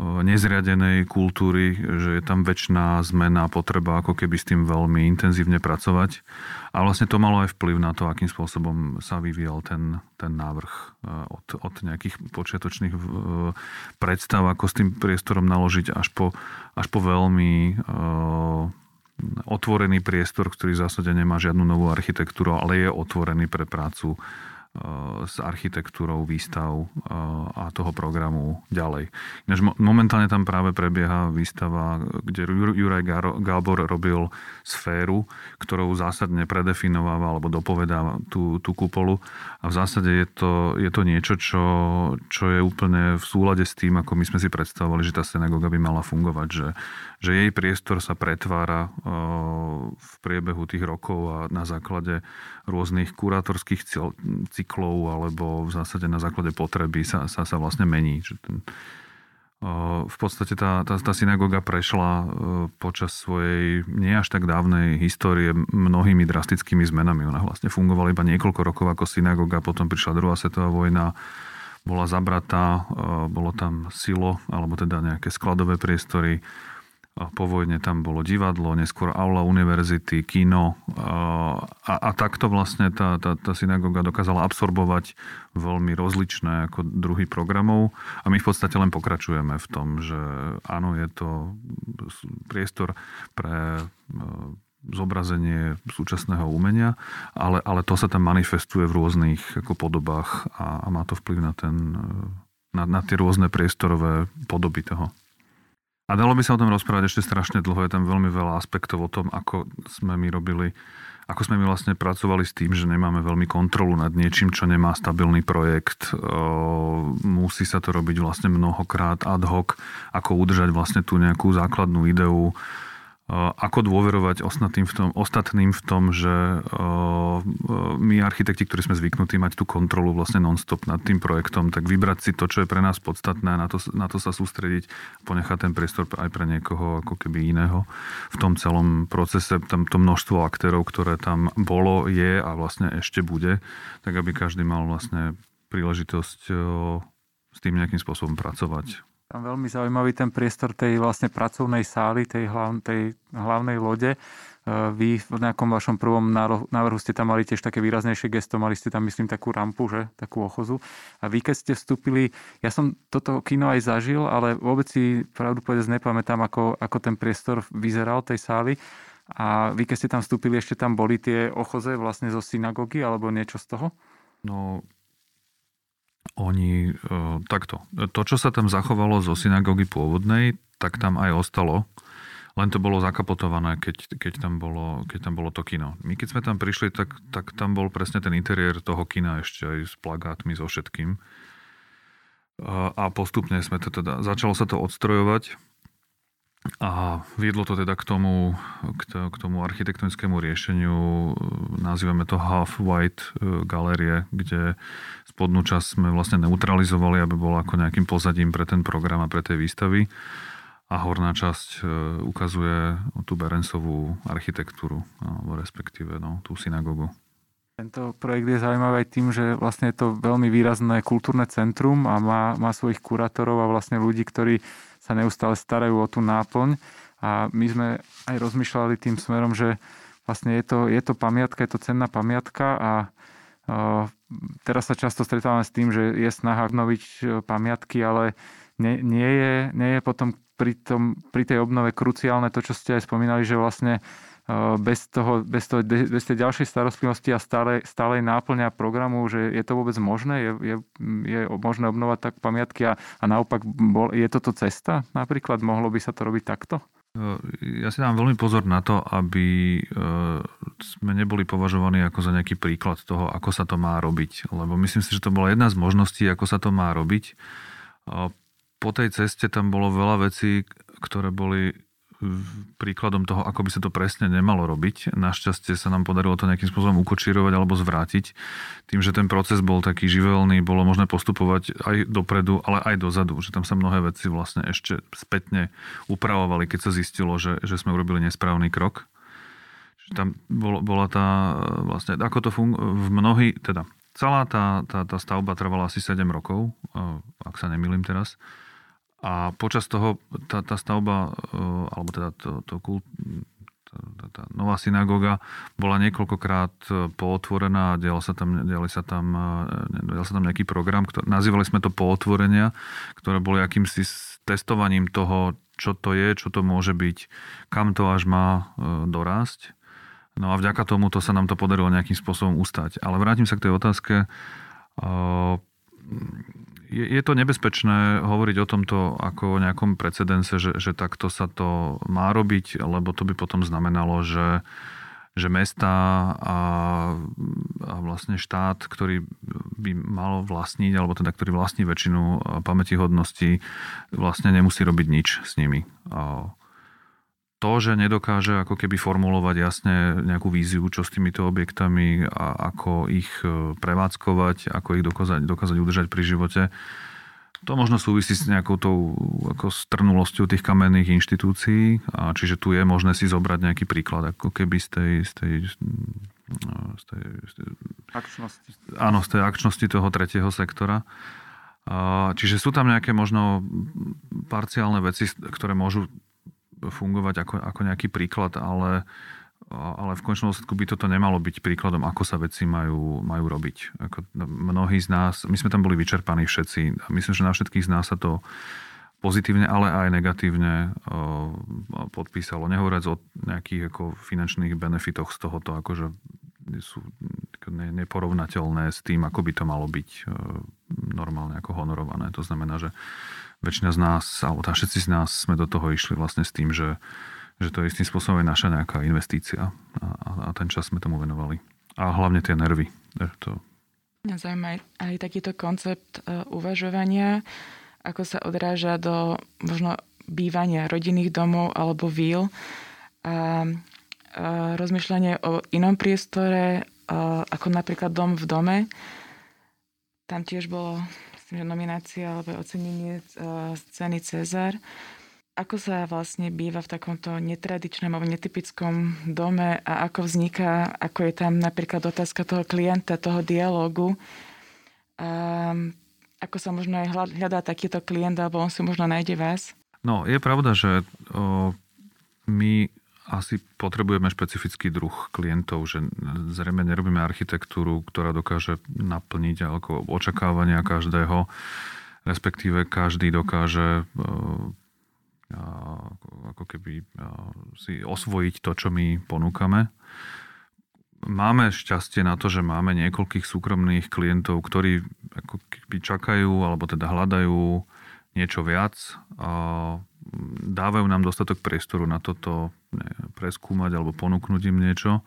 nezriadenej kultúry, že je tam väčšiná zmena, potreba ako keby s tým veľmi intenzívne pracovať. A vlastne to malo aj vplyv na to, akým spôsobom sa vyvíjal ten, ten návrh e, od, od nejakých počiatočných e, predstav, ako s tým priestorom naložiť až po, až po veľmi e, otvorený priestor, ktorý v zásade nemá žiadnu novú architektúru, ale je otvorený pre prácu s architektúrou výstav eh, a toho programu ďalej. Ináč momentálne tam práve prebieha výstava, kde Juraj Gábor robil sféru, ktorou zásadne predefinováva alebo dopovedá tú, tú kupolu a v zásade je to, je to niečo, čo, čo je úplne v súlade s tým, ako my sme si predstavovali, že tá synagoga by mala fungovať, že, že jej priestor sa pretvára eh, v priebehu tých rokov a na základe rôznych kurátorských cyklov alebo v zásade na základe potreby sa, sa, sa vlastne mení. Ten, v podstate tá, tá, tá synagóga prešla počas svojej nie až tak dávnej histórie mnohými drastickými zmenami. Ona vlastne fungovala iba niekoľko rokov ako synagóga, potom prišla druhá svetová vojna, bola zabratá, bolo tam silo, alebo teda nejaké skladové priestory, po vojne tam bolo divadlo, neskôr aula univerzity, kino a, a takto vlastne tá, tá, tá synagóga dokázala absorbovať veľmi rozličné ako druhy programov a my v podstate len pokračujeme v tom, že áno, je to priestor pre e, zobrazenie súčasného umenia, ale, ale to sa tam manifestuje v rôznych ako podobách a, a má to vplyv na, ten, e, na, na tie rôzne priestorové podoby toho. A dalo by sa o tom rozprávať ešte strašne dlho. Je tam veľmi veľa aspektov o tom, ako sme my robili, ako sme my vlastne pracovali s tým, že nemáme veľmi kontrolu nad niečím, čo nemá stabilný projekt. Musí sa to robiť vlastne mnohokrát ad hoc, ako udržať vlastne tú nejakú základnú ideu ako dôverovať ostatným v tom, ostatným v tom, že my architekti, ktorí sme zvyknutí mať tú kontrolu vlastne non-stop nad tým projektom, tak vybrať si to, čo je pre nás podstatné na to, na to sa sústrediť, ponechať ten priestor aj pre niekoho ako keby iného. V tom celom procese tam to množstvo aktérov, ktoré tam bolo, je a vlastne ešte bude, tak aby každý mal vlastne príležitosť s tým nejakým spôsobom pracovať tam veľmi zaujímavý ten priestor tej vlastne pracovnej sály, tej, hlav, tej hlavnej lode. E, vy v nejakom vašom prvom návrhu ste tam mali tiež také výraznejšie gesto, mali ste tam myslím takú rampu, že? takú ochozu. A vy keď ste vstúpili, ja som toto kino aj zažil, ale vôbec si pravdu povedať nepamätám, ako, ako ten priestor vyzeral tej sály. A vy keď ste tam vstúpili, ešte tam boli tie ochoze vlastne zo synagógy alebo niečo z toho? No, oni e, takto. To, čo sa tam zachovalo zo synagógy pôvodnej, tak tam aj ostalo. Len to bolo zakapotované, keď, keď, tam bolo, keď tam bolo to kino. My keď sme tam prišli, tak, tak tam bol presne ten interiér toho kina ešte aj s plagátmi, so všetkým. A postupne sme to teda, začalo sa to odstrojovať a viedlo to teda k tomu, k tomu architektonickému riešeniu, nazývame to half-white e, galérie, kde spodnú časť sme vlastne neutralizovali, aby bola ako nejakým pozadím pre ten program a pre tie výstavy. A horná časť e, ukazuje tú Berensovú architektúru, alebo respektíve no, tú synagogu. Tento projekt je zaujímavý aj tým, že vlastne je to veľmi výrazné kultúrne centrum a má, má svojich kurátorov a vlastne ľudí, ktorí sa neustále starajú o tú náplň. A my sme aj rozmýšľali tým smerom, že vlastne je to, je to pamiatka, je to cenná pamiatka a teraz sa často stretávame s tým, že je snaha obnoviť pamiatky, ale nie, nie, je, nie je potom pri, tom, pri tej obnove kruciálne to, čo ste aj spomínali, že vlastne bez, toho, bez, toho, bez tej ďalšej starostlivosti a stále, stálej náplňa programu, že je to vôbec možné? Je, je, je možné obnovať tak pamiatky a, a naopak bol, je toto cesta napríklad? Mohlo by sa to robiť takto? Ja si dám veľmi pozor na to, aby sme neboli považovaní ako za nejaký príklad toho, ako sa to má robiť. Lebo myslím si, že to bola jedna z možností, ako sa to má robiť. Po tej ceste tam bolo veľa vecí, ktoré boli príkladom toho, ako by sa to presne nemalo robiť. Našťastie sa nám podarilo to nejakým spôsobom ukočírovať alebo zvrátiť. Tým, že ten proces bol taký živelný, bolo možné postupovať aj dopredu, ale aj dozadu. Že tam sa mnohé veci vlastne ešte spätne upravovali, keď sa zistilo, že, že sme urobili nesprávny krok. Čiže tam bolo, bola tá vlastne, ako to funguje, v mnohý, teda celá tá, tá, tá stavba trvala asi 7 rokov, ak sa nemýlim teraz. A počas toho tá, tá stavba, e, alebo teda to, to kult, tá, tá nová synagóga bola niekoľkokrát e, pootvorená a dial sa tam, diali sa tam, e, dial sa tam nejaký program, ktorý, nazývali sme to pootvorenia, ktoré boli akýmsi testovaním toho, čo to je, čo to môže byť, kam to až má dorásť. No a vďaka tomu to sa nám to podarilo nejakým spôsobom ustať. Ale vrátim sa k tej otázke je, je to nebezpečné hovoriť o tomto ako o nejakom precedense, že, že takto sa to má robiť, lebo to by potom znamenalo, že, že mesta a, a vlastne štát, ktorý by mal vlastniť, alebo teda ktorý vlastní väčšinu pamätihodností, vlastne nemusí robiť nič s nimi. A to, že nedokáže ako keby formulovať jasne nejakú víziu, čo s týmito objektami a ako ich e, prevádzkovať, ako ich dokázať, dokázať udržať pri živote, to možno súvisí s nejakou tou ako strnulosťou tých kamenných inštitúcií, a čiže tu je možné si zobrať nejaký príklad, ako keby z tej, z tej, no, z tej, z tej akčnosti. Áno, z tej akčnosti toho tretieho sektora. Čiže sú tam nejaké možno parciálne veci, ktoré môžu fungovať ako, ako nejaký príklad, ale, ale v končnom dôsledku by toto nemalo byť príkladom, ako sa veci majú, majú robiť. Ako mnohí z nás, my sme tam boli vyčerpaní všetci myslím, že na všetkých z nás sa to pozitívne, ale aj negatívne podpísalo. Nehovoriac o nejakých ako finančných benefitoch z tohoto, akože sú neporovnateľné s tým, ako by to malo byť normálne ako honorované. To znamená, že väčšina z nás, alebo tá všetci z nás sme do toho išli vlastne s tým, že, že to je istým spôsobom aj naša nejaká investícia a, a, a ten čas sme tomu venovali. A hlavne tie nervy. To... Mňa zaujíma aj, takýto koncept uh, uvažovania, ako sa odráža do možno bývania rodinných domov alebo víl a, a rozmýšľanie o inom priestore, a, ako napríklad dom v dome. Tam tiež bolo myslím, že nominácia alebo ocenenie uh, ceny Cezar. Ako sa vlastne býva v takomto netradičnom alebo netypickom dome a ako vzniká, ako je tam napríklad otázka toho klienta, toho dialogu. A ako sa možno aj hľadá takýto klient, alebo on si možno nájde vás? No, je pravda, že o, my asi potrebujeme špecifický druh klientov, že zrejme nerobíme architektúru, ktorá dokáže naplniť ako očakávania každého, respektíve každý dokáže eh, ako keby eh, si osvojiť to, čo my ponúkame. Máme šťastie na to, že máme niekoľkých súkromných klientov, ktorí ako keby čakajú alebo teda hľadajú niečo viac. Dávajú nám dostatok priestoru na toto ne, preskúmať alebo ponúknuť im niečo.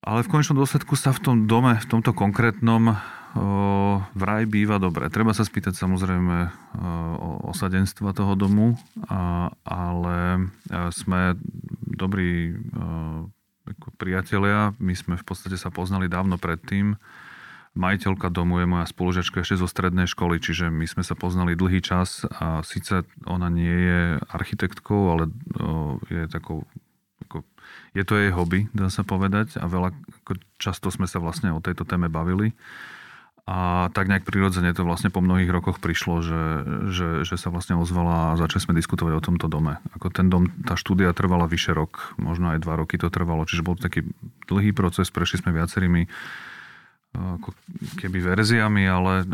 Ale v konečnom dôsledku sa v tom dome, v tomto konkrétnom o, vraj býva dobre. Treba sa spýtať samozrejme o, osadenstva toho domu, a, ale sme dobrí o, priatelia. My sme v podstate sa poznali dávno predtým majiteľka domu je moja spolužiačka ešte zo strednej školy, čiže my sme sa poznali dlhý čas a síce ona nie je architektkou, ale je takou ako, je to jej hobby, dá sa povedať a veľa, často sme sa vlastne o tejto téme bavili A tak nejak prirodzene to vlastne po mnohých rokoch prišlo, že, že, že sa vlastne ozvala a začali sme diskutovať o tomto dome. Ako ten dom, tá štúdia trvala vyše rok, možno aj dva roky to trvalo, čiže bol to taký dlhý proces, prešli sme viacerými ako keby verziami, ale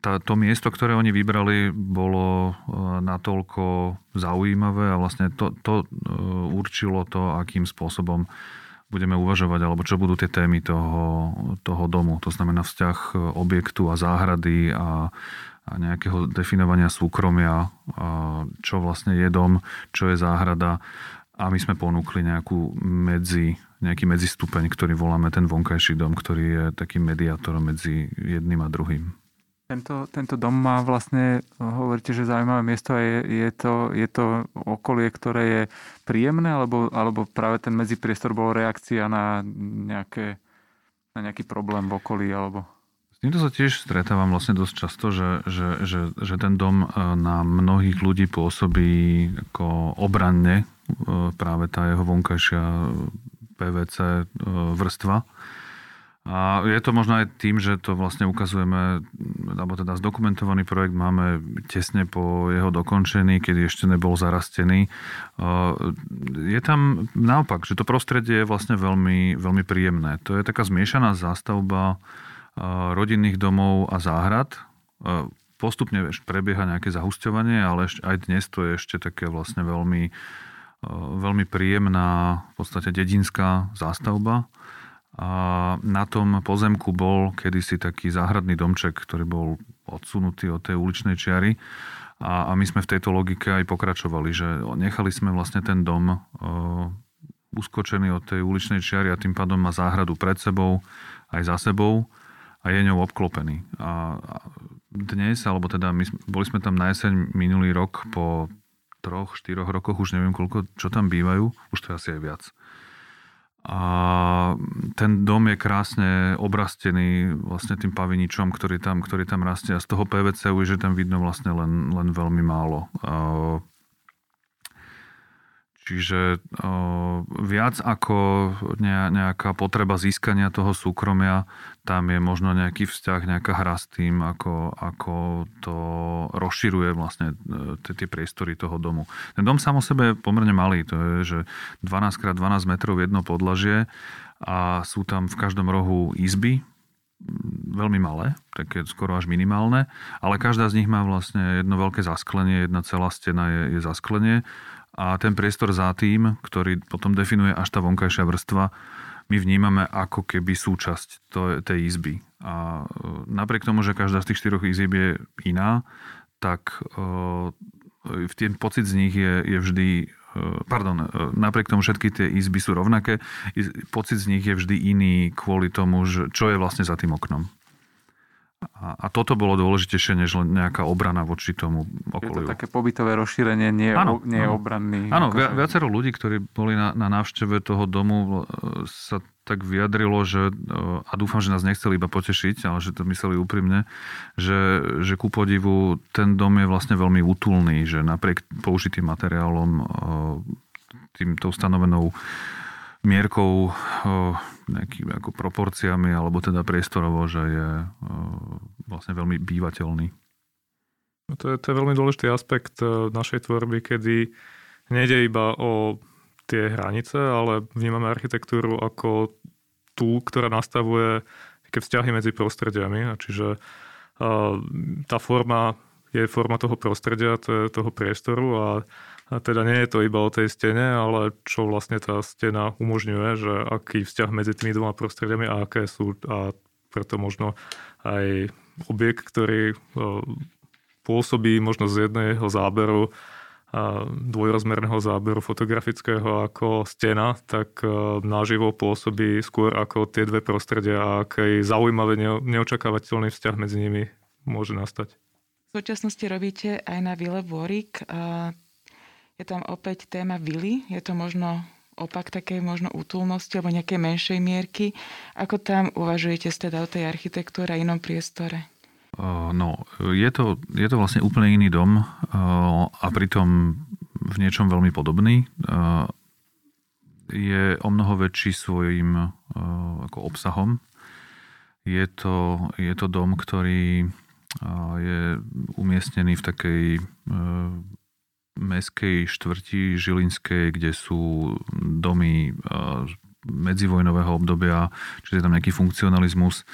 tá, to miesto, ktoré oni vybrali, bolo natoľko zaujímavé a vlastne to, to určilo to, akým spôsobom budeme uvažovať, alebo čo budú tie témy toho, toho domu. To znamená vzťah objektu a záhrady a, a nejakého definovania súkromia, a čo vlastne je dom, čo je záhrada. A my sme ponúkli nejakú medzi, nejaký medzistupeň, ktorý voláme ten vonkajší dom, ktorý je takým mediátorom medzi jedným a druhým. Tento, tento dom má vlastne, hovoríte, že zaujímavé miesto a je, je, to, je to okolie, ktoré je príjemné, alebo, alebo práve ten medzipriestor bol reakcia na, nejaké, na nejaký problém v okolí, alebo... S týmto sa tiež stretávam vlastne dosť často, že, že, že, že ten dom e, na mnohých ľudí pôsobí ako obranne, e, práve tá jeho vonkajšia PVC e, vrstva a je to možno aj tým, že to vlastne ukazujeme, alebo teda zdokumentovaný projekt máme tesne po jeho dokončení, kedy ešte nebol zarastený. Je tam naopak, že to prostredie je vlastne veľmi, veľmi príjemné. To je taká zmiešaná zástavba rodinných domov a záhrad. Postupne prebieha nejaké zahusťovanie, ale aj dnes to je ešte také vlastne veľmi, veľmi príjemná, v podstate dedinská zástavba a na tom pozemku bol kedysi taký záhradný domček, ktorý bol odsunutý od tej uličnej čiary. A, a my sme v tejto logike aj pokračovali, že nechali sme vlastne ten dom uh, uskočený od tej uličnej čiary a tým pádom má záhradu pred sebou, aj za sebou a je ňou obklopený. A, a dnes, alebo teda my boli sme tam na jeseň minulý rok po troch, štyroch rokoch, už neviem koľko, čo tam bývajú, už to je asi aj viac. A ten dom je krásne obrastený vlastne tým paviničom, ktorý tam, ktorý tam rastie. A z toho PVC už je tam vidno vlastne len, len veľmi málo. Čiže viac ako nejaká potreba získania toho súkromia, tam je možno nejaký vzťah, nejaká hra s tým, ako, ako to rozširuje vlastne e, tie priestory toho domu. Ten dom sám o sebe je pomerne malý, to je, že 12x12 metrov jedno podlažie a sú tam v každom rohu izby, veľmi malé, také skoro až minimálne, ale každá z nich má vlastne jedno veľké zasklenie, jedna celá stena je, je zasklenie a ten priestor za tým, ktorý potom definuje až tá vonkajšia vrstva, my vnímame ako keby súčasť tej izby. A e, napriek tomu, že každá z tých štyroch izieb je iná, tak uh, ten pocit z nich je, je vždy e, pardon, napriek tomu všetky tie izby sú rovnaké, pocit z nich je vždy iný kvôli tomu, že čo je vlastne za tým oknom. A, a toto bolo dôležitejšie, než len nejaká obrana voči tomu okoliu. Je to také pobytové rozšírenie, nie, ano, nie ano. obranný. Áno, vi- viacero ľudí, ktorí boli na, na návšteve toho domu, e, sa tak vyjadrilo, že, e, a dúfam, že nás nechceli iba potešiť, ale že to mysleli úprimne, že, že ku podivu ten dom je vlastne veľmi útulný, že napriek použitým materiálom, e, tým, tou stanovenou mierkou nejakými ako proporciami alebo teda priestorovo, že je vlastne veľmi bývateľný. No to je, to je veľmi dôležitý aspekt e, našej tvorby, kedy nejde iba o tie hranice, ale vnímame architektúru ako tú, ktorá nastavuje také vzťahy medzi prostrediami. Čiže tá forma je forma toho prostredia, toho priestoru a a teda nie je to iba o tej stene, ale čo vlastne tá stena umožňuje, že aký vzťah medzi tými dvoma prostrediami a aké sú a preto možno aj objekt, ktorý pôsobí možno z jedného záberu dvojrozmerného záberu fotografického ako stena, tak naživo pôsobí skôr ako tie dve prostredia a aký zaujímavý, neočakávateľný vzťah medzi nimi môže nastať. V súčasnosti robíte aj na Vile Vorik je tam opäť téma vily, je to možno opak takej možno útulnosti alebo nejakej menšej mierky. Ako tam uvažujete teda o tej architektúre a inom priestore? No, je to, je to vlastne úplne iný dom a pritom v niečom veľmi podobný. Je o mnoho väčší svojim ako obsahom. Je to, je to dom, ktorý je umiestnený v takej meskej štvrti Žilinskej, kde sú domy medzivojnového obdobia, čiže je tam nejaký funkcionalizmus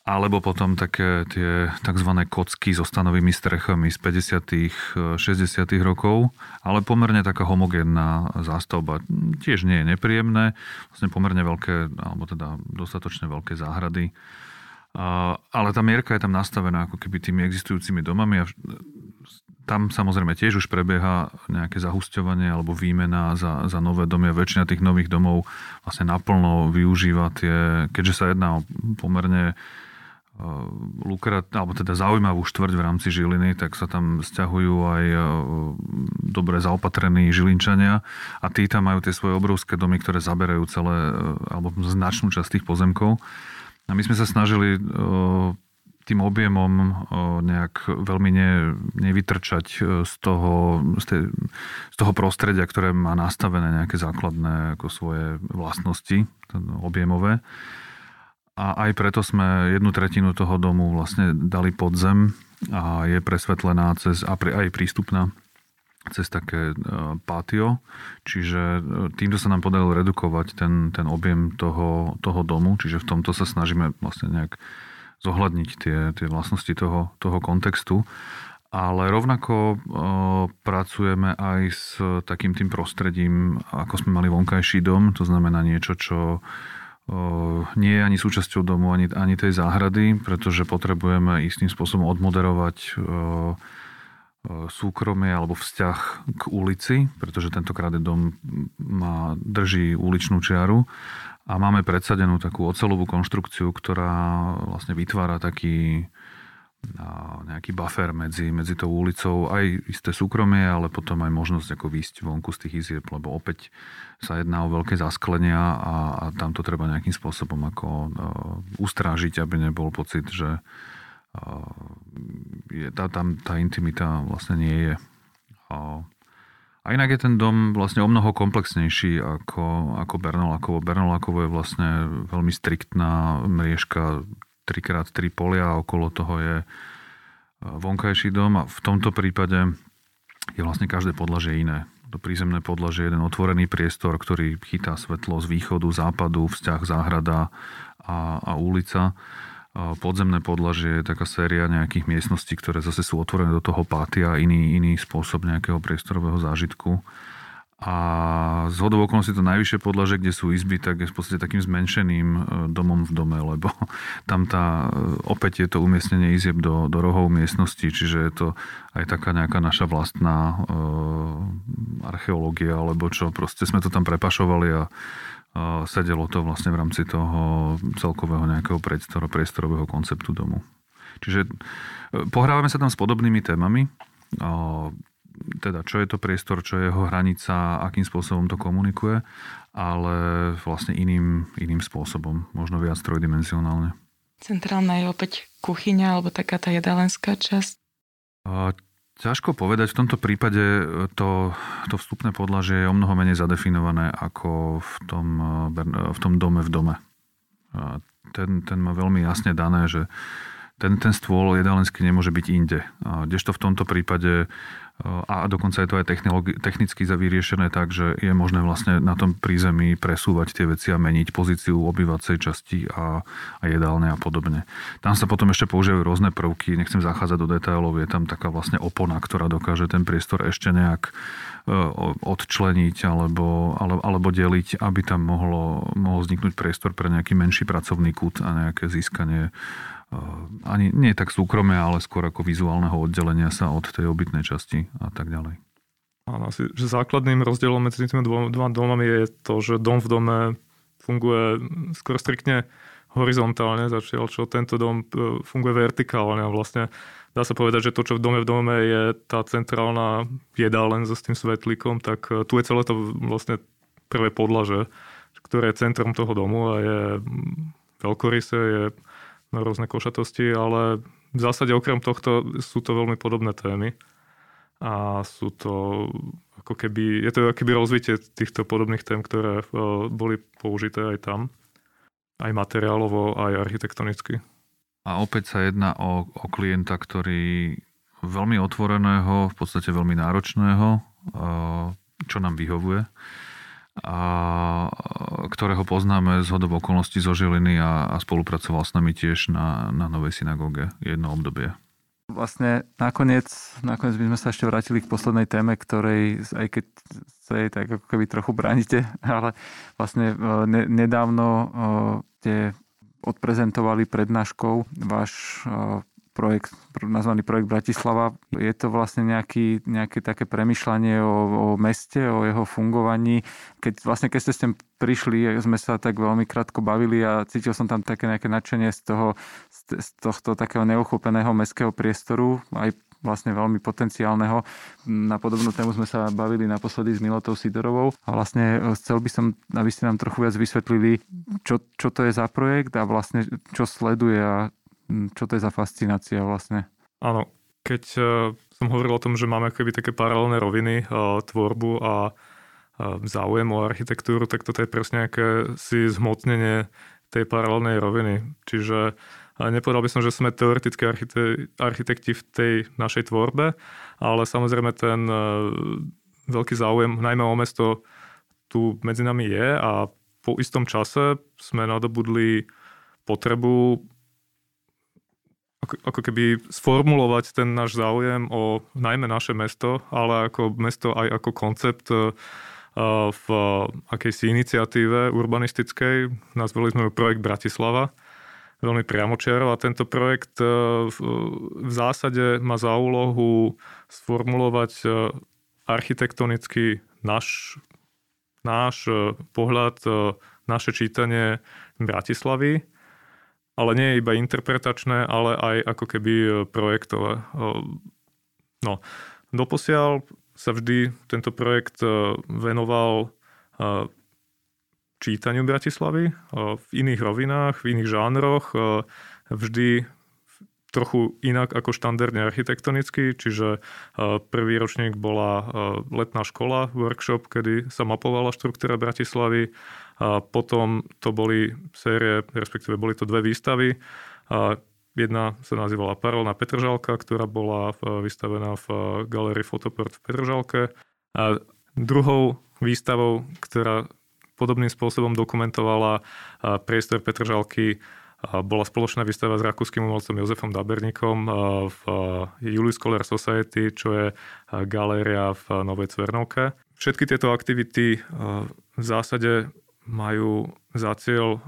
alebo potom také tie tzv. kocky so stanovými strechami z 50 60 rokov, ale pomerne taká homogénna zástavba. Tiež nie je nepríjemné, vlastne pomerne veľké, alebo teda dostatočne veľké záhrady. Ale tá mierka je tam nastavená ako keby tými existujúcimi domami a tam samozrejme tiež už prebieha nejaké zahusťovanie alebo výmena za, za nové domy a väčšina tých nových domov vlastne naplno využíva tie, keďže sa jedná o pomerne Eh, lukrat, alebo teda zaujímavú štvrť v rámci Žiliny, tak sa tam stiahujú aj eh, dobre zaopatrení Žilinčania a tí tam majú tie svoje obrovské domy, ktoré zaberajú celé, eh, alebo značnú časť tých pozemkov. A my sme sa snažili tým objemom nejak veľmi ne, nevytrčať z toho, z, tej, z toho prostredia, ktoré má nastavené nejaké základné ako svoje vlastnosti, objemové. A aj preto sme jednu tretinu toho domu vlastne dali pod zem a je presvetlená cez, a aj prístupná cez také e, pátio, čiže e, týmto sa nám podarilo redukovať ten, ten objem toho, toho domu, čiže v tomto sa snažíme vlastne nejak zohľadniť tie, tie vlastnosti toho, toho kontextu. Ale rovnako e, pracujeme aj s takým tým prostredím, ako sme mali vonkajší dom, to znamená niečo, čo nie je ani súčasťou domu, ani, ani tej záhrady, pretože potrebujeme istým spôsobom odmoderovať súkromie alebo vzťah k ulici, pretože tentokrát dom má, drží uličnú čiaru a máme predsadenú takú ocelovú konštrukciu, ktorá vlastne vytvára taký nejaký buffer medzi, medzi tou ulicou, aj isté súkromie, ale potom aj možnosť ako výjsť vonku z tých izieb, lebo opäť sa jedná o veľké zasklenia a, a tam to treba nejakým spôsobom ako uh, ustrážiť, aby nebol pocit, že uh, je, tá, tam tá intimita vlastne nie je. Uh, a inak je ten dom vlastne o mnoho komplexnejší ako, ako Bernolákovo. Bernolákovo je vlastne veľmi striktná mriežka 3x3 polia a okolo toho je e, vonkajší dom a v tomto prípade je vlastne každé podlažie iné. To prízemné podlažie je jeden otvorený priestor, ktorý chytá svetlo z východu, západu, vzťah záhrada a, a ulica. Podzemné podlažie je taká séria nejakých miestností, ktoré zase sú otvorené do toho pátia, iný, iný spôsob nejakého priestorového zážitku. A z hodou okolností to najvyššie podlaže, kde sú izby, tak je v podstate takým zmenšeným e, domom v dome, lebo tam tá, e, opäť je to umiestnenie izieb do, do rohov miestnosti, čiže je to aj taká nejaká naša vlastná e, archeológia, alebo čo, proste sme to tam prepašovali a, a sedelo to vlastne v rámci toho celkového nejakého priestor, priestorového konceptu domu. Čiže e, pohrávame sa tam s podobnými témami teda čo je to priestor, čo je jeho hranica, akým spôsobom to komunikuje, ale vlastne iným, iným spôsobom, možno viac trojdimenzionálne. Centrálna je opäť kuchyňa alebo taká tá jedálenská časť? Ťažko povedať. V tomto prípade to, to vstupné podlažie je o mnoho menej zadefinované ako v tom, v tom dome v dome. Ten, ten má veľmi jasne dané, že ten, ten stôl jedálenský nemôže byť inde. Kdežto v tomto prípade a dokonca je to aj technicky vyriešené tak, že je možné vlastne na tom prízemí presúvať tie veci a meniť pozíciu obývacej časti a, a jedálne a podobne. Tam sa potom ešte používajú rôzne prvky, nechcem zachádzať do detailov, je tam taká vlastne opona, ktorá dokáže ten priestor ešte nejak e, odčleniť alebo, alebo, alebo deliť, aby tam mohlo, mohol vzniknúť priestor pre nejaký menší pracovný kút a nejaké získanie ani nie tak súkromie, ale skôr ako vizuálneho oddelenia sa od tej obytnej časti a tak ďalej. Áno, asi, že základným rozdielom medzi tými dvoma domami je to, že dom v dome funguje skôr striktne horizontálne, začiaľ čo tento dom e, funguje vertikálne a vlastne dá sa povedať, že to, čo v dome v dome je tá centrálna jedálen so s tým svetlíkom, tak e, tu je celé to vlastne prvé podlaže, ktoré je centrom toho domu a je veľkorysé, je rôzne košatosti, ale v zásade okrem tohto sú to veľmi podobné témy a sú to ako keby, je to ako rozvitie týchto podobných tém, ktoré e, boli použité aj tam. aj materiálovo, aj architektonicky. A opäť sa jedná o, o klienta, ktorý veľmi otvoreného, v podstate veľmi náročného, čo nám vyhovuje a ktorého poznáme z hodov okolností zo Žiliny a, a spolupracoval s nami tiež na, na Novej synagóge jedno obdobie. Vlastne nakoniec, nakoniec by sme sa ešte vrátili k poslednej téme, ktorej, aj keď sa jej tak ako keby trochu bránite, ale vlastne e, ne, nedávno ste odprezentovali prednáškou váš e, projekt, nazvaný projekt Bratislava. Je to vlastne nejaký, nejaké také premyšľanie o, o meste, o jeho fungovaní. Keď, vlastne keď ste sem prišli, sme sa tak veľmi krátko bavili a cítil som tam také nejaké nadšenie z, toho, z, tohto takého neuchopeného mestského priestoru, aj vlastne veľmi potenciálneho. Na podobnú tému sme sa bavili naposledy s Milotou Sidorovou a vlastne e, chcel by som, aby ste nám trochu viac vysvetlili, čo, čo to je za projekt a vlastne čo sleduje a čo to je za fascinácia vlastne? Áno, keď uh, som hovoril o tom, že máme keby také paralelné roviny, uh, tvorbu a uh, záujem o architektúru, tak toto je presne nejaké si zhmotnenie tej paralelnej roviny. Čiže nepovedal by som, že sme teoretické architekti v tej našej tvorbe, ale samozrejme ten veľký záujem, najmä o mesto, tu medzi nami je a po istom čase sme nadobudli potrebu ako, ako keby sformulovať ten náš záujem o najmä naše mesto, ale ako mesto aj ako koncept e, v akejsi iniciatíve urbanistickej. Nazvali sme ju projekt Bratislava. Veľmi priamočiaro a tento projekt e, v zásade má za úlohu sformulovať e, architektonicky náš, náš pohľad, naše čítanie Bratislavy ale nie je iba interpretačné, ale aj ako keby e, projektové. E, no, doposiaľ sa vždy tento projekt e, venoval čítaniu Bratislavy v iných rovinách, v iných žánroch, vždy trochu inak ako štandardne architektonicky, čiže prvý ročník bola letná škola, workshop, kedy sa mapovala štruktúra Bratislavy, potom to boli série, respektíve boli to dve výstavy. Jedna sa nazývala Parolná Petržalka, ktorá bola vystavená v galerii Fotoport v Petržalke. A druhou výstavou, ktorá podobným spôsobom dokumentovala priestor Petržalky, bola spoločná výstava s rakúskym umelcom Jozefom Daberníkom v Julius Scholar Society, čo je galéria v Novej Cvernovke. Všetky tieto aktivity v zásade majú za cieľ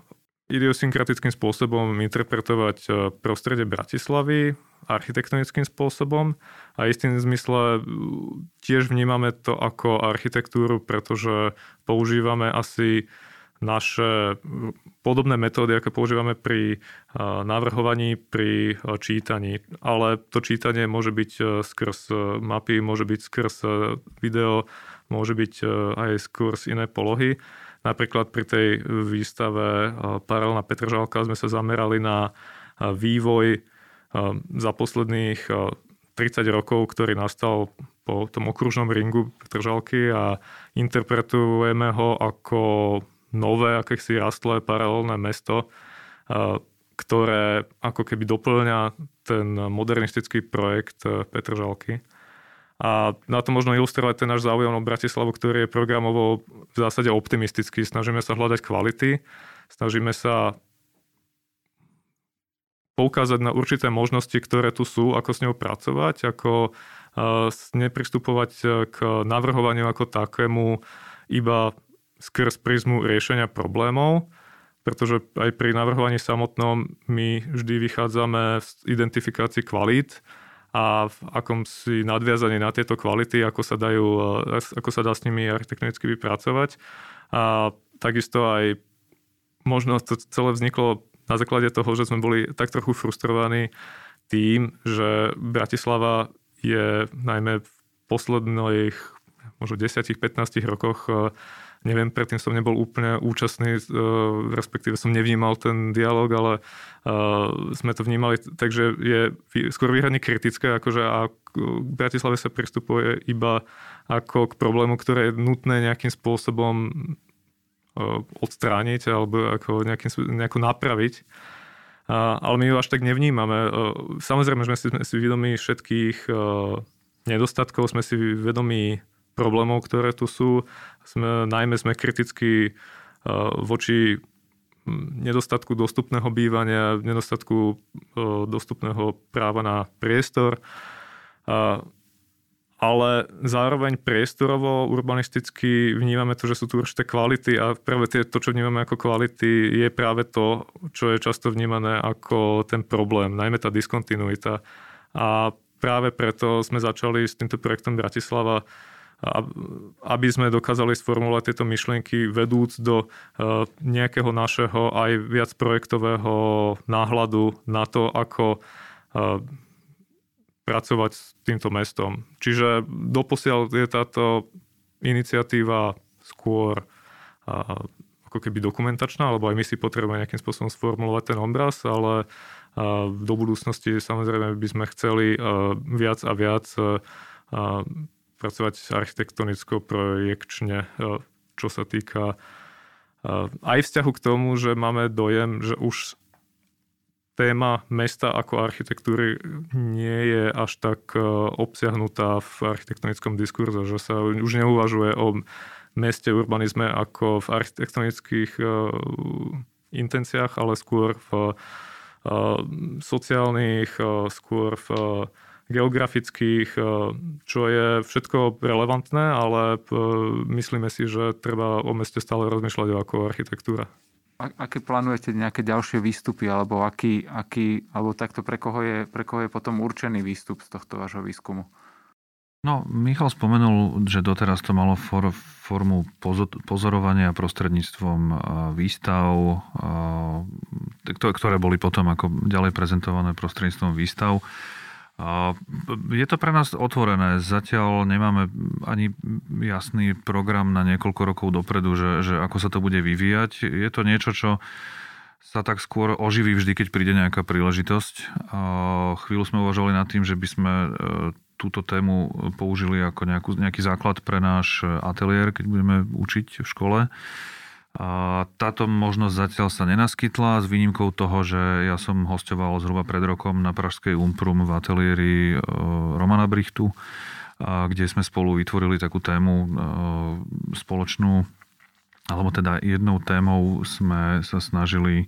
idiosynkratickým spôsobom interpretovať prostredie Bratislavy architektonickým spôsobom a istým zmysle tiež vnímame to ako architektúru, pretože používame asi naše podobné metódy, ako používame pri e, navrhovaní, pri e, čítaní. Ale to čítanie môže byť skrz mapy, môže byť skrz video, môže byť aj skrz iné polohy. Napríklad pri tej výstave Paralelná Petržalka sme sa zamerali na vývoj za posledných 30 rokov, ktorý nastal po tom okružnom ringu Petržalky a interpretujeme ho ako nové, akési rastlé paralelné mesto, ktoré ako keby doplňa ten modernistický projekt Petržalky. A na to možno ilustrovať ten náš záujem o Bratislavu, ktorý je programovo v zásade optimistický. Snažíme sa hľadať kvality, snažíme sa poukázať na určité možnosti, ktoré tu sú, ako s ňou pracovať, ako nepristupovať k navrhovaniu ako takému iba skrz prízmu riešenia problémov, pretože aj pri navrhovaní samotnom my vždy vychádzame z identifikácii kvalít a v akom si nadviazaní na tieto kvality, ako sa, dajú, eh, ako sa dá s nimi architektonicky vypracovať. A takisto aj možno to celé vzniklo na základe toho, že sme boli tak trochu frustrovaní tým, že Bratislava je najmä v posledných možno 10-15 rokoch eh, neviem, predtým som nebol úplne účastný, e, respektíve som nevnímal ten dialog, ale e, sme to vnímali, takže je skôr výhradne kritické, akože a k Bratislave sa pristupuje iba ako k problému, ktoré je nutné nejakým spôsobom odstrániť alebo ako nejakým, nejako napraviť. Ale my ju až tak nevnímame. Samozrejme, sme si, sme si vedomi všetkých nedostatkov, sme si vedomi problémov, ktoré tu sú. Sme, najmä sme kriticky voči nedostatku dostupného bývania, nedostatku dostupného práva na priestor ale zároveň priestorovo, urbanisticky vnímame to, že sú tu určité kvality a práve tie, to, čo vnímame ako kvality, je práve to, čo je často vnímané ako ten problém, najmä tá diskontinuita. A práve preto sme začali s týmto projektom Bratislava aby sme dokázali sformulovať tieto myšlienky vedúc do e, nejakého našeho aj viac projektového náhľadu na to, ako e, pracovať s týmto mestom. Čiže doposiaľ je táto iniciatíva skôr a, ako keby dokumentačná, alebo aj my si potrebujeme nejakým spôsobom sformulovať ten obraz, ale do budúcnosti samozrejme by sme chceli viac a viac pracovať architektonicko-projekčne, čo sa týka aj vzťahu k tomu, že máme dojem, že už téma mesta ako architektúry nie je až tak e, obsiahnutá v architektonickom diskurze, že sa už neuvažuje o meste, urbanizme ako v architektonických e, intenciách, ale skôr v e, sociálnych, skôr v geografických, čo je všetko relevantné, ale myslíme si, že treba o meste stále rozmýšľať ako architektúra aké plánujete nejaké ďalšie výstupy, alebo, aký, aký, alebo takto pre koho, je, pre koho je potom určený výstup z tohto vášho výskumu? No, Michal spomenul, že doteraz to malo for, formu pozorovania prostredníctvom výstav, ktoré boli potom ako ďalej prezentované prostredníctvom výstav. Je to pre nás otvorené. Zatiaľ nemáme ani jasný program na niekoľko rokov dopredu, že, že ako sa to bude vyvíjať. Je to niečo, čo sa tak skôr oživí vždy, keď príde nejaká príležitosť. Chvíľu sme uvažovali nad tým, že by sme e, túto tému použili ako nejakú, nejaký základ pre náš ateliér, keď budeme učiť v škole. Táto možnosť zatiaľ sa nenaskytla s výnimkou toho, že ja som hostoval zhruba pred rokom na Pražskej Umprum v ateliéri e, Romana Brichtu, kde sme spolu vytvorili takú tému e, spoločnú, alebo teda jednou témou sme sa snažili e,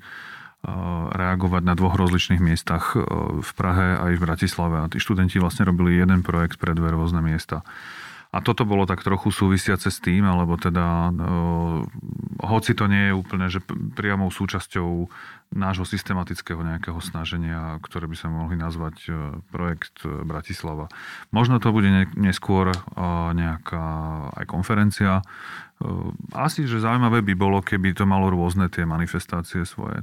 reagovať na dvoch rozličných miestach v Prahe aj v Bratislave. A tí študenti vlastne robili jeden projekt pre dve rôzne miesta. A toto bolo tak trochu súvisiace s tým, alebo teda, no, hoci to nie je úplne, že priamou súčasťou nášho systematického nejakého snaženia, ktoré by sa mohli nazvať e, projekt e, Bratislava. Možno to bude neskôr e, nejaká aj konferencia. Asi, že zaujímavé by bolo, keby to malo rôzne tie manifestácie svoje.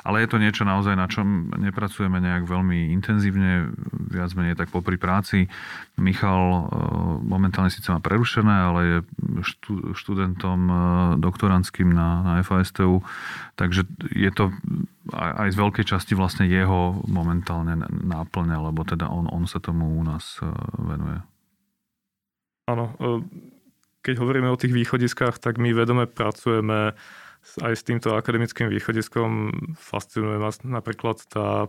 Ale je to niečo naozaj, na čom nepracujeme nejak veľmi intenzívne, viac menej tak popri práci. Michal momentálne síce má prerušené, ale je študentom doktorantským na, na FASTU, takže je to aj z veľkej časti vlastne jeho momentálne náplňa, lebo teda on, on sa tomu u nás venuje. Áno, keď hovoríme o tých východiskách, tak my vedome pracujeme aj s týmto akademickým východiskom. Fascinuje nás napríklad tá e,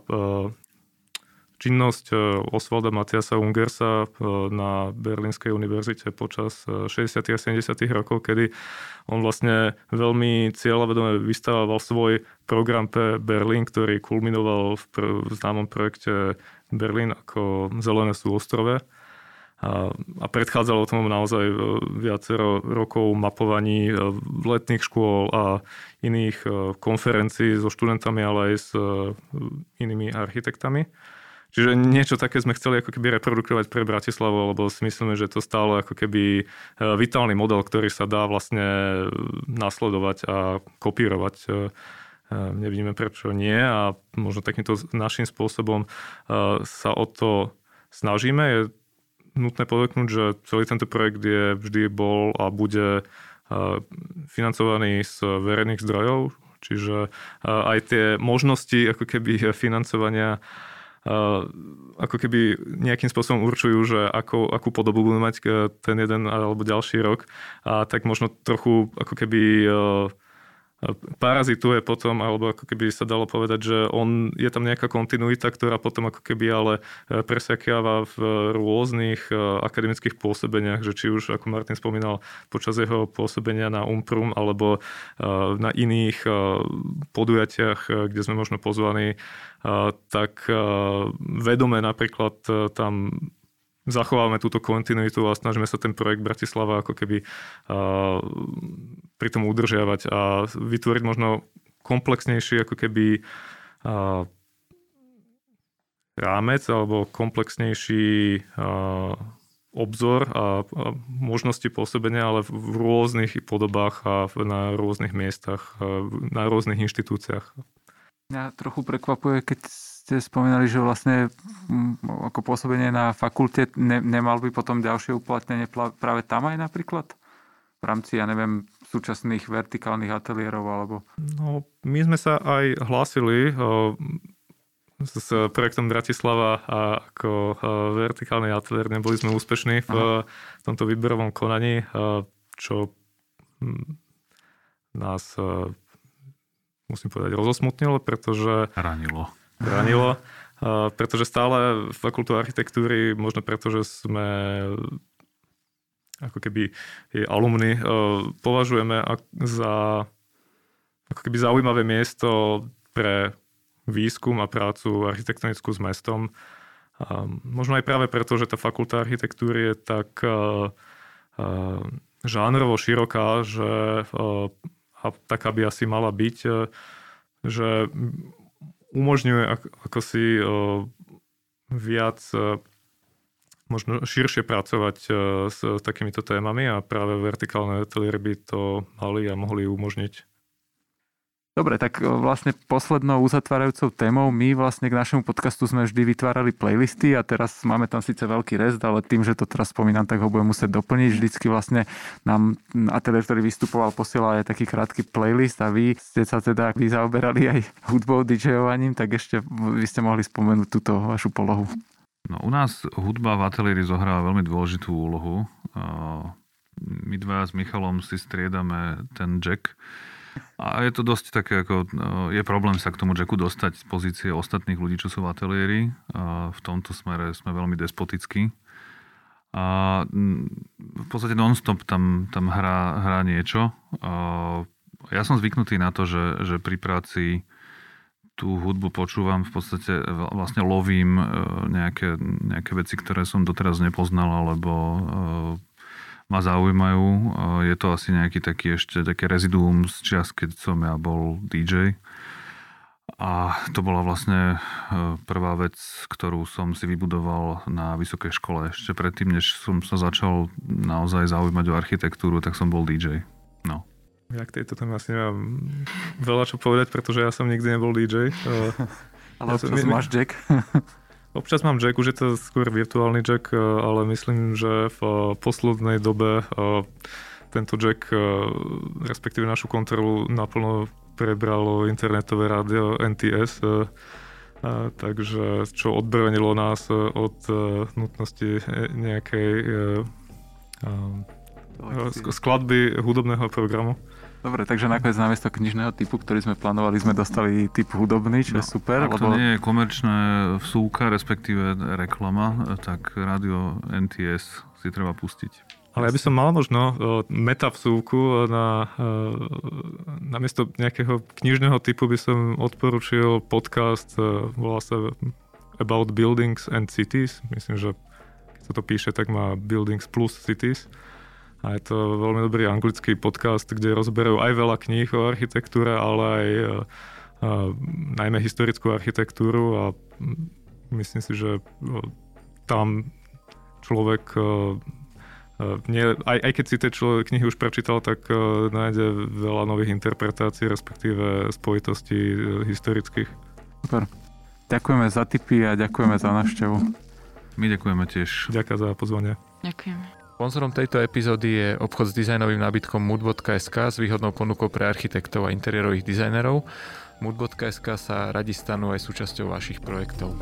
činnosť e, Osvalda Matiasa Ungersa e, na Berlínskej univerzite počas 60. a 70. rokov, kedy on vlastne veľmi cieľavedome vystával svoj program pre Berlín, ktorý kulminoval v, pr- v známom projekte Berlín ako Zelené sú ostrove a, a predchádzalo tomu naozaj e, viacero rokov mapovaní e, letných škôl a iných e, konferencií so študentami, ale aj s inými architektami. Čiže niečo také sme chceli ako keby reprodukovať pre Bratislavu, lebo si myslíme, že to stále ako keby vitálny model, ktorý sa dá vlastne nasledovať a kopírovať. Nevidíme prečo nie a možno takýmto našim spôsobom sa o to snažíme. Je nutné podotknúť, že celý tento projekt je vždy bol a bude financovaný z verejných zdrojov, čiže aj tie možnosti ako keby financovania ako keby nejakým spôsobom určujú, že ako, akú podobu budú mať ten jeden alebo ďalší rok. A tak možno trochu ako keby parazituje potom, alebo ako keby sa dalo povedať, že on, je tam nejaká kontinuita, ktorá potom ako keby ale e, presakiava v rôznych e, akademických pôsobeniach, že či už, ako Martin spomínal, počas jeho pôsobenia na Umprum alebo e, na iných podujatiach, kde sme možno pozvaní, tak vedome napríklad tam zachovávame túto kontinuitu a snažíme sa ten projekt Bratislava ako keby pri tom udržiavať a vytvoriť možno komplexnejší ako keby rámec alebo komplexnejší obzor a, možnosti pôsobenia, ale v rôznych podobách a na rôznych miestach, na rôznych inštitúciách. Mňa trochu prekvapuje, keď ste spomínali, že vlastne mm, ako pôsobenie na fakulte ne, nemal by potom ďalšie uplatnenie práve tam aj napríklad? V rámci, ja neviem, súčasných vertikálnych ateliérov alebo... No, my sme sa aj hlásili o, s projektom Bratislava a ako o, vertikálny ateliér. Neboli sme úspešní v, v tomto výberovom konaní, o, čo hm, nás musím povedať, rozosmutnilo, pretože... Ranilo bránilo, pretože stále fakultu architektúry, možno preto, že sme ako keby jej alumny, považujeme za ako keby zaujímavé miesto pre výskum a prácu architektonickú s mestom. Možno aj práve preto, že tá fakulta architektúry je tak žánrovo široká, že a tak, aby asi mala byť, že umožňuje ako, ako si viac možno širšie pracovať s takýmito témami a práve vertikálne ateliéry by to mali a mohli umožniť. Dobre, tak e, vlastne poslednou uzatvárajúcou témou, my vlastne k našemu podcastu sme vždy vytvárali playlisty a teraz máme tam síce veľký rest, ale tým, že to teraz spomínam, tak ho budem musieť doplniť. Vždycky vlastne nám ateliér, ktorý vystupoval, posielal aj taký krátky playlist a vy ste sa teda vy zaoberali aj hudbou, DJovaním, tak ešte vy ste mohli spomenúť túto vašu polohu. No, u nás hudba v ateliéri zohráva veľmi dôležitú úlohu. My dva s Michalom si striedame ten jack, a je to dosť také, ako, no, je problém sa k tomu Jacku dostať z pozície ostatných ľudí, čo sú v ateliéri. V tomto smere sme veľmi despotickí. A mm, v podstate non-stop tam, tam hrá, hrá niečo. Ja som zvyknutý na to, že, že pri práci tú hudbu počúvam, v podstate vlastne lovím e, nejaké, nejaké veci, ktoré som doteraz nepoznal, alebo e, ma zaujímajú. Je to asi nejaký taký ešte také reziduum z čas, keď som ja bol DJ. A to bola vlastne e, prvá vec, ktorú som si vybudoval na vysokej škole. Ešte predtým, než som sa začal naozaj zaujímať o architektúru, tak som bol DJ. No. Ja k tejto téme asi nemám veľa čo povedať, pretože ja som nikdy nebol DJ. Ale ja som, my, máš Jack. Občas mám jack, už je to skôr virtuálny jack, eh, ale myslím, že v eh, poslednej dobe eh, tento jack, respektíve našu kontrolu naplno prebralo internetové rádio NTS, takže čo odbránilo nás od nutnosti nejakej skladby hudobného programu. Dobre, takže nakoniec namiesto knižného typu, ktorý sme plánovali, sme dostali typ hudobný, čo no, je super. Ak lebo... to nie je komerčné vsúka, respektíve reklama, tak rádio NTS si treba pustiť. Ale ja by som mal možno meta vsúku na, namiesto nejakého knižného typu by som odporučil podcast, volá sa About Buildings and Cities. Myslím, že keď sa to píše, tak má Buildings plus Cities. A je to veľmi dobrý anglický podcast, kde rozberajú aj veľa kníh o architektúre, ale aj a, a, najmä historickú architektúru a myslím si, že tam človek nie, aj, aj keď si tie človek knihy už prečítal, tak uh, nájde veľa nových interpretácií, respektíve spojitostí uh, historických. Super. Ďakujeme za tipy a ďakujeme za návštevu. My ďakujeme tiež. Ďakujem za pozvanie. Ďakujeme. Sponzorom tejto epizódy je obchod s dizajnovým nábytkom mood.sk s výhodnou ponukou pre architektov a interiérových dizajnerov. Mood.sk sa radi stanú aj súčasťou vašich projektov.